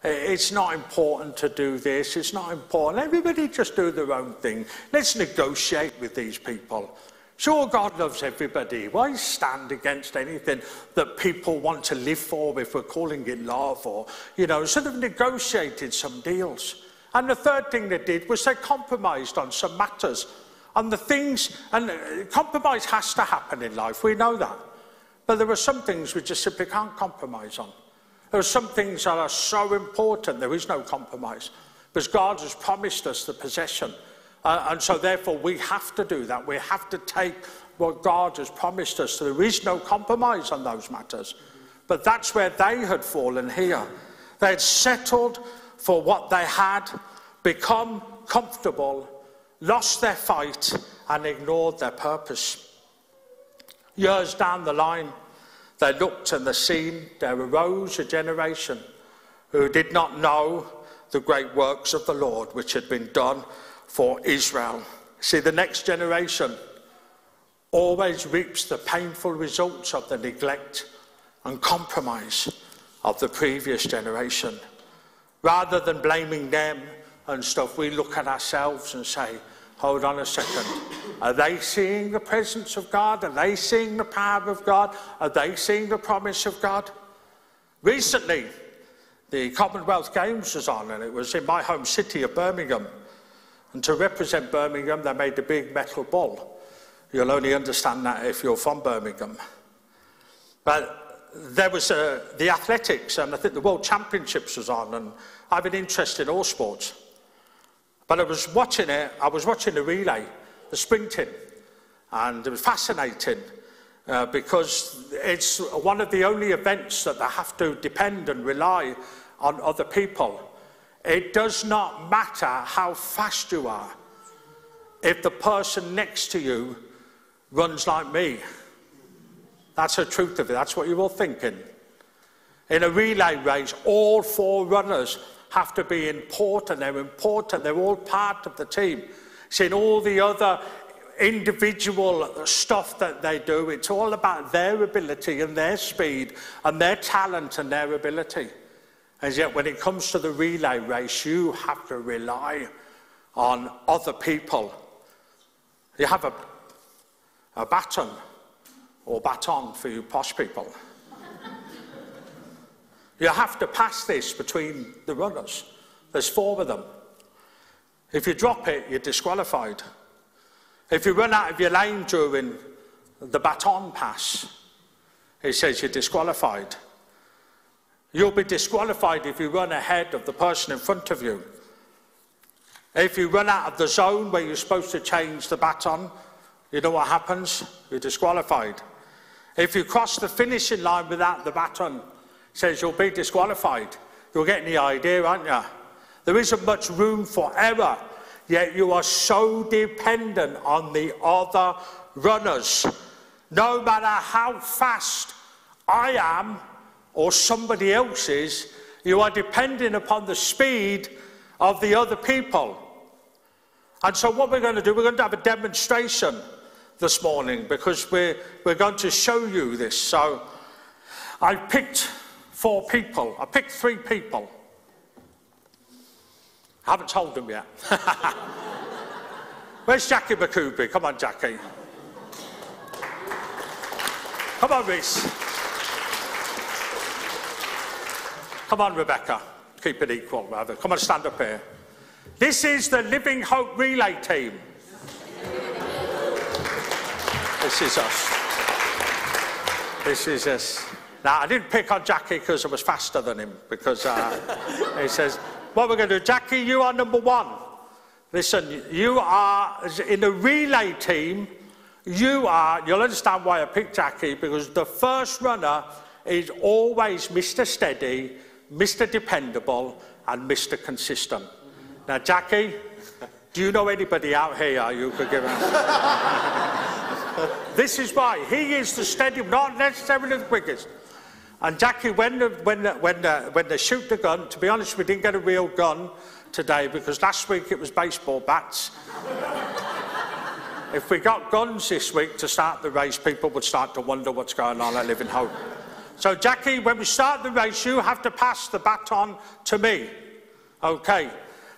It's not important to do this. It's not important. Everybody just do their own thing. Let's negotiate with these people. Sure, God loves everybody. Why stand against anything that people want to live for if we're calling it love or, you know, sort of negotiated some deals. And the third thing they did was they compromised on some matters. And the things, and uh, compromise has to happen in life, we know that. But there are some things we just simply can't compromise on. There are some things that are so important, there is no compromise. Because God has promised us the possession uh, and so, therefore, we have to do that. We have to take what God has promised us. There is no compromise on those matters. But that's where they had fallen here. They had settled for what they had, become comfortable, lost their fight, and ignored their purpose. Years down the line, they looked and they seen there arose a generation who did not know the great works of the Lord which had been done for Israel. See, the next generation always reaps the painful results of the neglect and compromise of the previous generation. Rather than blaming them and stuff, we look at ourselves and say, hold on a second. Are they seeing the presence of God? Are they seeing the power of God? Are they seeing the promise of God? Recently, the Commonwealth Games was on, and it was in my home city of Birmingham. And to represent Birmingham, they made a big metal ball. You'll only understand that if you're from Birmingham. But there was uh, the athletics, and I think the World Championships was on, and I have an interest in all sports. But I was watching it, I was watching the relay, the sprinting, and it was fascinating uh, because it's one of the only events that they have to depend and rely on other people. It does not matter how fast you are if the person next to you runs like me. That's the truth of it. That's what you're all thinking. In a relay race, all four runners have to be important. They're important. They're all part of the team. See, in all the other individual stuff that they do, it's all about their ability and their speed and their talent and their ability. And yet, when it comes to the relay race, you have to rely on other people. You have a, a baton or baton for you posh people. you have to pass this between the runners. There's four of them. If you drop it, you're disqualified. If you run out of your lane during the baton pass, it says you're disqualified. You'll be disqualified if you run ahead of the person in front of you. If you run out of the zone where you're supposed to change the baton, you know what happens? You're disqualified. If you cross the finishing line without the baton, says you'll be disqualified. You're getting the idea, aren't you? There isn't much room for error, yet you are so dependent on the other runners. No matter how fast I am or somebody else's. you are depending upon the speed of the other people. And so, what we're going to do, we're going to have a demonstration this morning because we're, we're going to show you this. So I picked four people. I picked three people. I haven't told them yet. Where's Jackie McCoobie? Come on, Jackie. Come on, Reese. Come on, Rebecca. Keep it equal, rather. Come on, stand up here. This is the Living Hope Relay team. This is us. This is us. Now, I didn't pick on Jackie because I was faster than him, because uh, he says, What we're going to do, Jackie, you are number one. Listen, you are in the relay team. You are, you'll understand why I picked Jackie, because the first runner is always Mr. Steady, Mr. Dependable, and Mr. Consistent. Now, Jackie, do you know anybody out here you could give him? this is why. He is the steady, not necessarily the quickest. And Jackie, when, when, when, when they shoot the gun, to be honest, we didn't get a real gun today because last week it was baseball bats. if we got guns this week to start the race, people would start to wonder what's going on at Living Hope. So, Jackie, when we start the race, you have to pass the baton to me. Okay.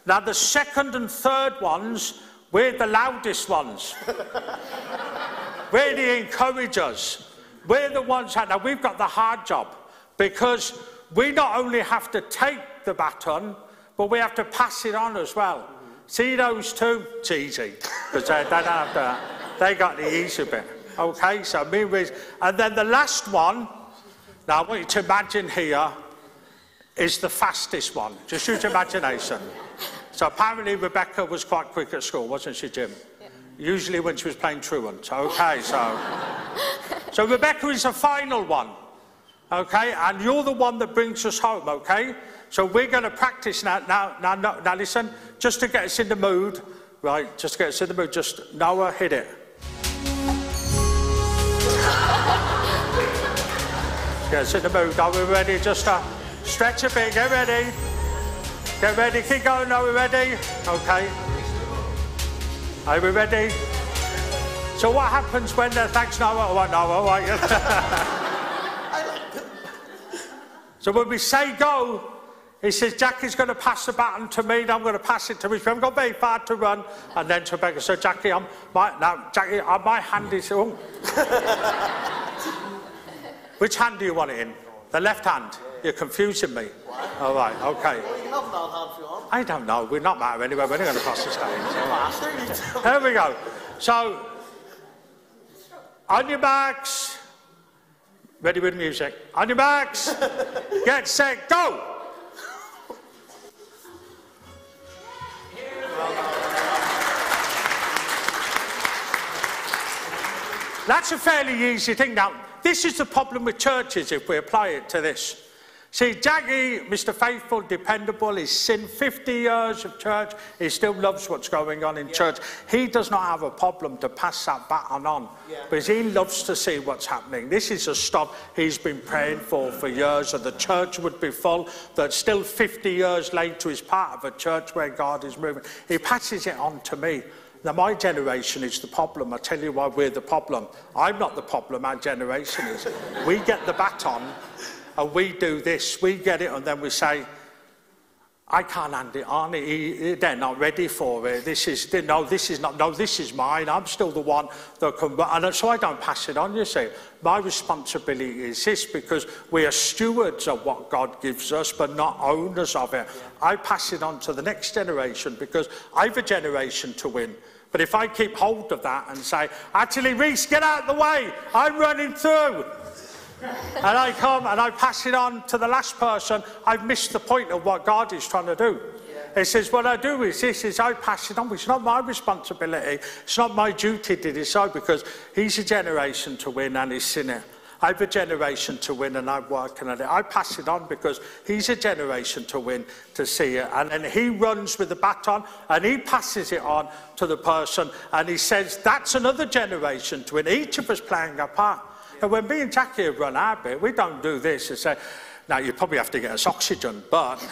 Now, the second and third ones, we're the loudest ones. We're the encouragers. We're the ones that now we've got the hard job because we not only have to take the baton, but we have to pass it on as well. See those two? It's easy because they, they don't have to. They got the easy bit. Okay, so me and then the last one. Now I want you to imagine here is the fastest one. Just use your imagination. So apparently Rebecca was quite quick at school, wasn't she, Jim? Usually when she was playing truant. Okay, so. so Rebecca is the final one. Okay, and you're the one that brings us home, okay? So we're going to practice now. Now, now, now, now listen, just to get us in the mood, right? Just to get us in the mood, just Noah, hit it. us in the mood. Are we ready? Just uh, stretch a bit, get ready. Get ready, keep going, are we ready? Okay. Are we ready? So what happens when the thanks Noah? What Noah? What? so when we say go, he says Jackie's going to pass the baton to me, and I'm going to pass it to me. We haven't got very far to run, and then to Rebecca. So Jackie, I'm my now Jackie, uh, my hand is oh. Which hand do you want it in? The left hand. You're confusing me. All right. Okay. I don't know. We're not matter anyway. We're not going to cross the stage. Here we go. So, on your backs, Ready with music. On your backs. Get set, go. That's a fairly easy thing. Now, this is the problem with churches if we apply it to this. See, Jackie, Mr. Faithful, dependable, he's seen 50 years of church, he still loves what's going on in yeah. church. He does not have a problem to pass that baton on yeah. because he loves to see what's happening. This is a stop he's been praying for for years, that the church would be full, that still 50 years later is part of a church where God is moving. He passes it on to me. Now, my generation is the problem. I tell you why we're the problem. I'm not the problem, our generation is. we get the baton and we do this, we get it, and then we say, I can't hand it on. they're not ready for it. This is no, this is not. No, this is mine. I'm still the one that can. And so I don't pass it on. You see, my responsibility is this because we are stewards of what God gives us, but not owners of it. Yeah. I pass it on to the next generation because I've a generation to win. But if I keep hold of that and say, actually, Reese, get out of the way. I'm running through and I come and I pass it on to the last person, I've missed the point of what God is trying to do. He says, what I do is this, is I pass it on. It's not my responsibility. It's not my duty to decide because he's a generation to win and he's sinner. I have a generation to win and I'm working on it. I pass it on because he's a generation to win to see it. And then he runs with the baton and he passes it on to the person and he says, that's another generation to win. Each of us playing a part. And when me and Jackie have run our bit, we don't do this and say, now you probably have to get us oxygen, but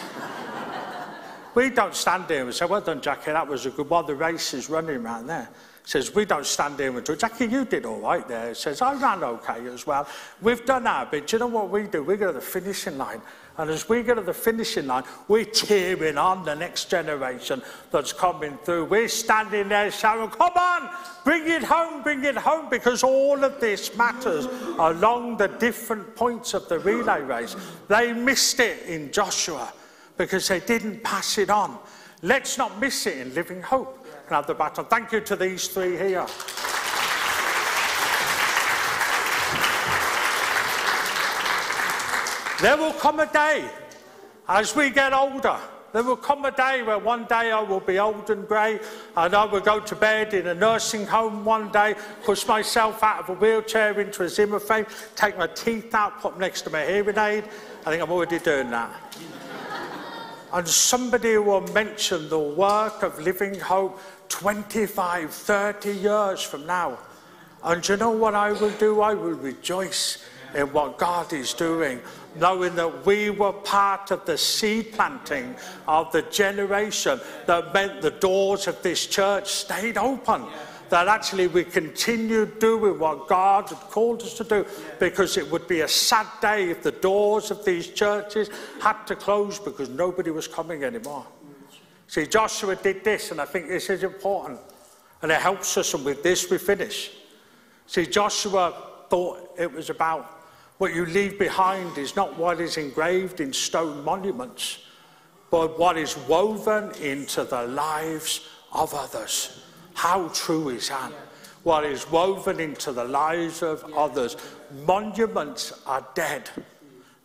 we don't stand here and say, well done, Jackie, that was a good one. The race is running around there. Says, we don't stand there and do, Jackie, you did all right there. Says, I ran okay as well. We've done our bit. Do you know what we do? We go to the finishing line and as we go to the finishing line, we're cheering on the next generation that's coming through. We're standing there shouting, Come on, bring it home, bring it home, because all of this matters along the different points of the relay race. They missed it in Joshua because they didn't pass it on. Let's not miss it in Living Hope. Can have the baton? Thank you to these three here. There will come a day as we get older. There will come a day where one day I will be old and grey and I will go to bed in a nursing home one day, push myself out of a wheelchair into a Zimmer frame, take my teeth out, put them next to my hearing aid. I think I'm already doing that. and somebody will mention the work of Living Hope 25, 30 years from now. And you know what I will do? I will rejoice in what God is doing knowing that we were part of the seed planting of the generation that meant the doors of this church stayed open. That actually we continued doing what God had called us to do because it would be a sad day if the doors of these churches had to close because nobody was coming anymore. See, Joshua did this, and I think this is important, and it helps us, and with this we finish. See, Joshua thought it was about what you leave behind is not what is engraved in stone monuments, but what is woven into the lives of others. How true is that? What is woven into the lives of others. Monuments are dead.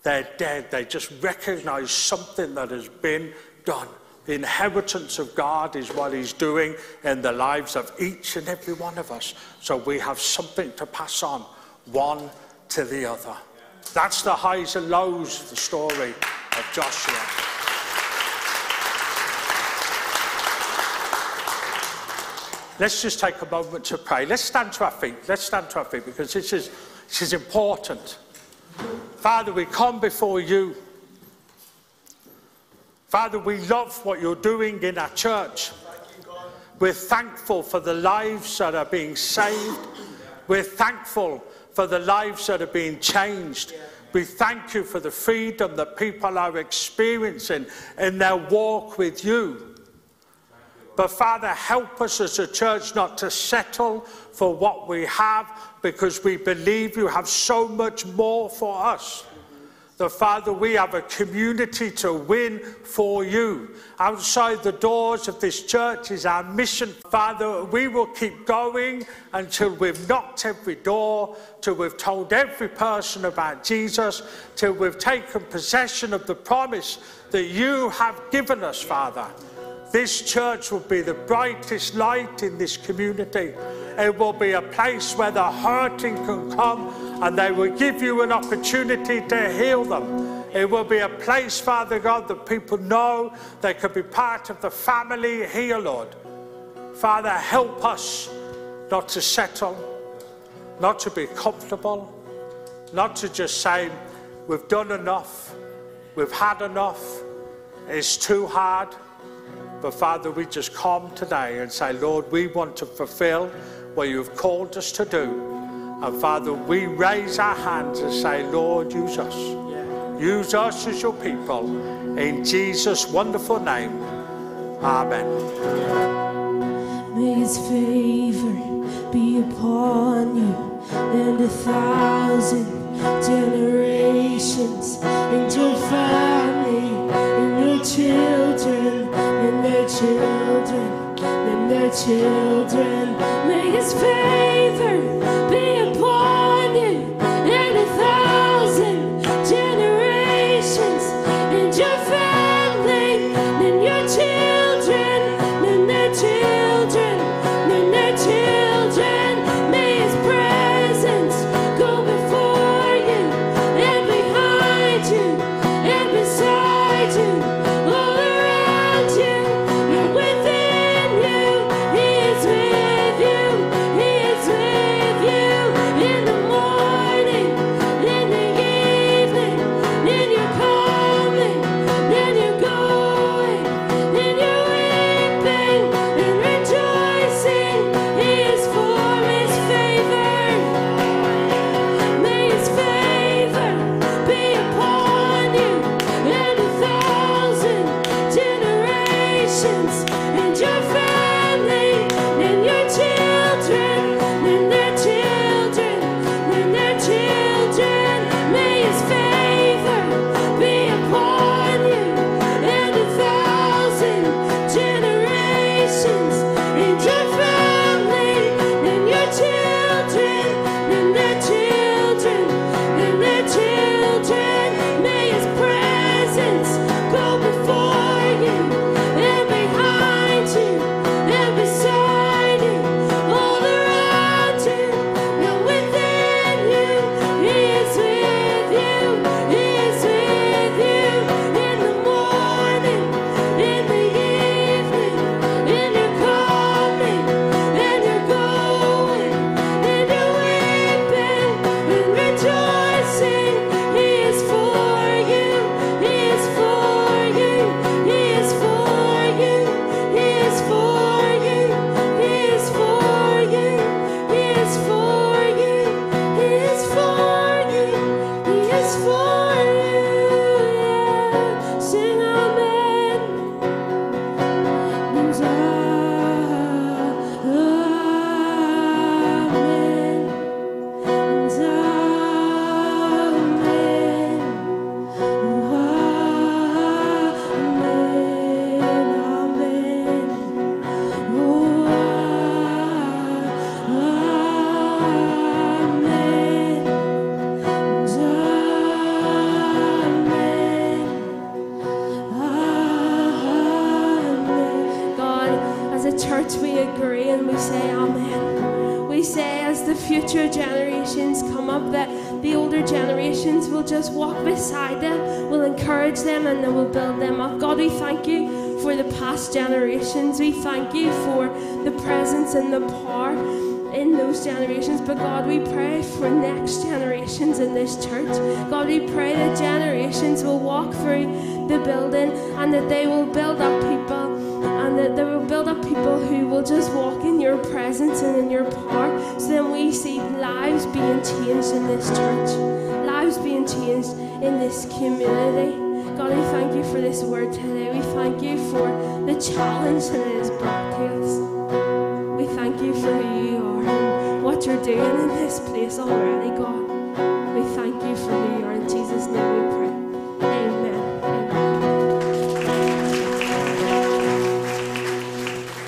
They're dead. They just recognize something that has been done. Inheritance of God is what He's doing in the lives of each and every one of us. So we have something to pass on, one to the other. That's the highs and lows of the story of Joshua. Let's just take a moment to pray. Let's stand to our feet. Let's stand to our feet because this is, this is important. Father, we come before you. Father, we love what you're doing in our church. We're thankful for the lives that are being saved. We're thankful for the lives that are being changed. We thank you for the freedom that people are experiencing in their walk with you. But Father, help us as a church not to settle for what we have because we believe you have so much more for us. That Father, we have a community to win for you. Outside the doors of this church is our mission. Father, we will keep going until we've knocked every door, till we've told every person about Jesus, till we've taken possession of the promise that you have given us, Father. This church will be the brightest light in this community. It will be a place where the hurting can come and they will give you an opportunity to heal them. It will be a place, Father God, that people know they can be part of the family here, Lord. Father, help us not to settle, not to be comfortable, not to just say, we've done enough, we've had enough, it's too hard. But Father, we just come today and say, Lord, we want to fulfill what you've called us to do. And Father, we raise our hands and say, Lord, use us. Use us as your people. In Jesus' wonderful name. Amen. May his favor be upon you and a thousand generations, and your family, and your children, and their children, and their children. May his favor building and that they will build up people and that they will build up people who will just walk in your presence and in your power. So then we see lives being changed in this church, lives being changed in this community. God, we thank you for this word today. We thank you for the challenge that it has brought to us. We thank you for who you are and what you're doing in this place already, God.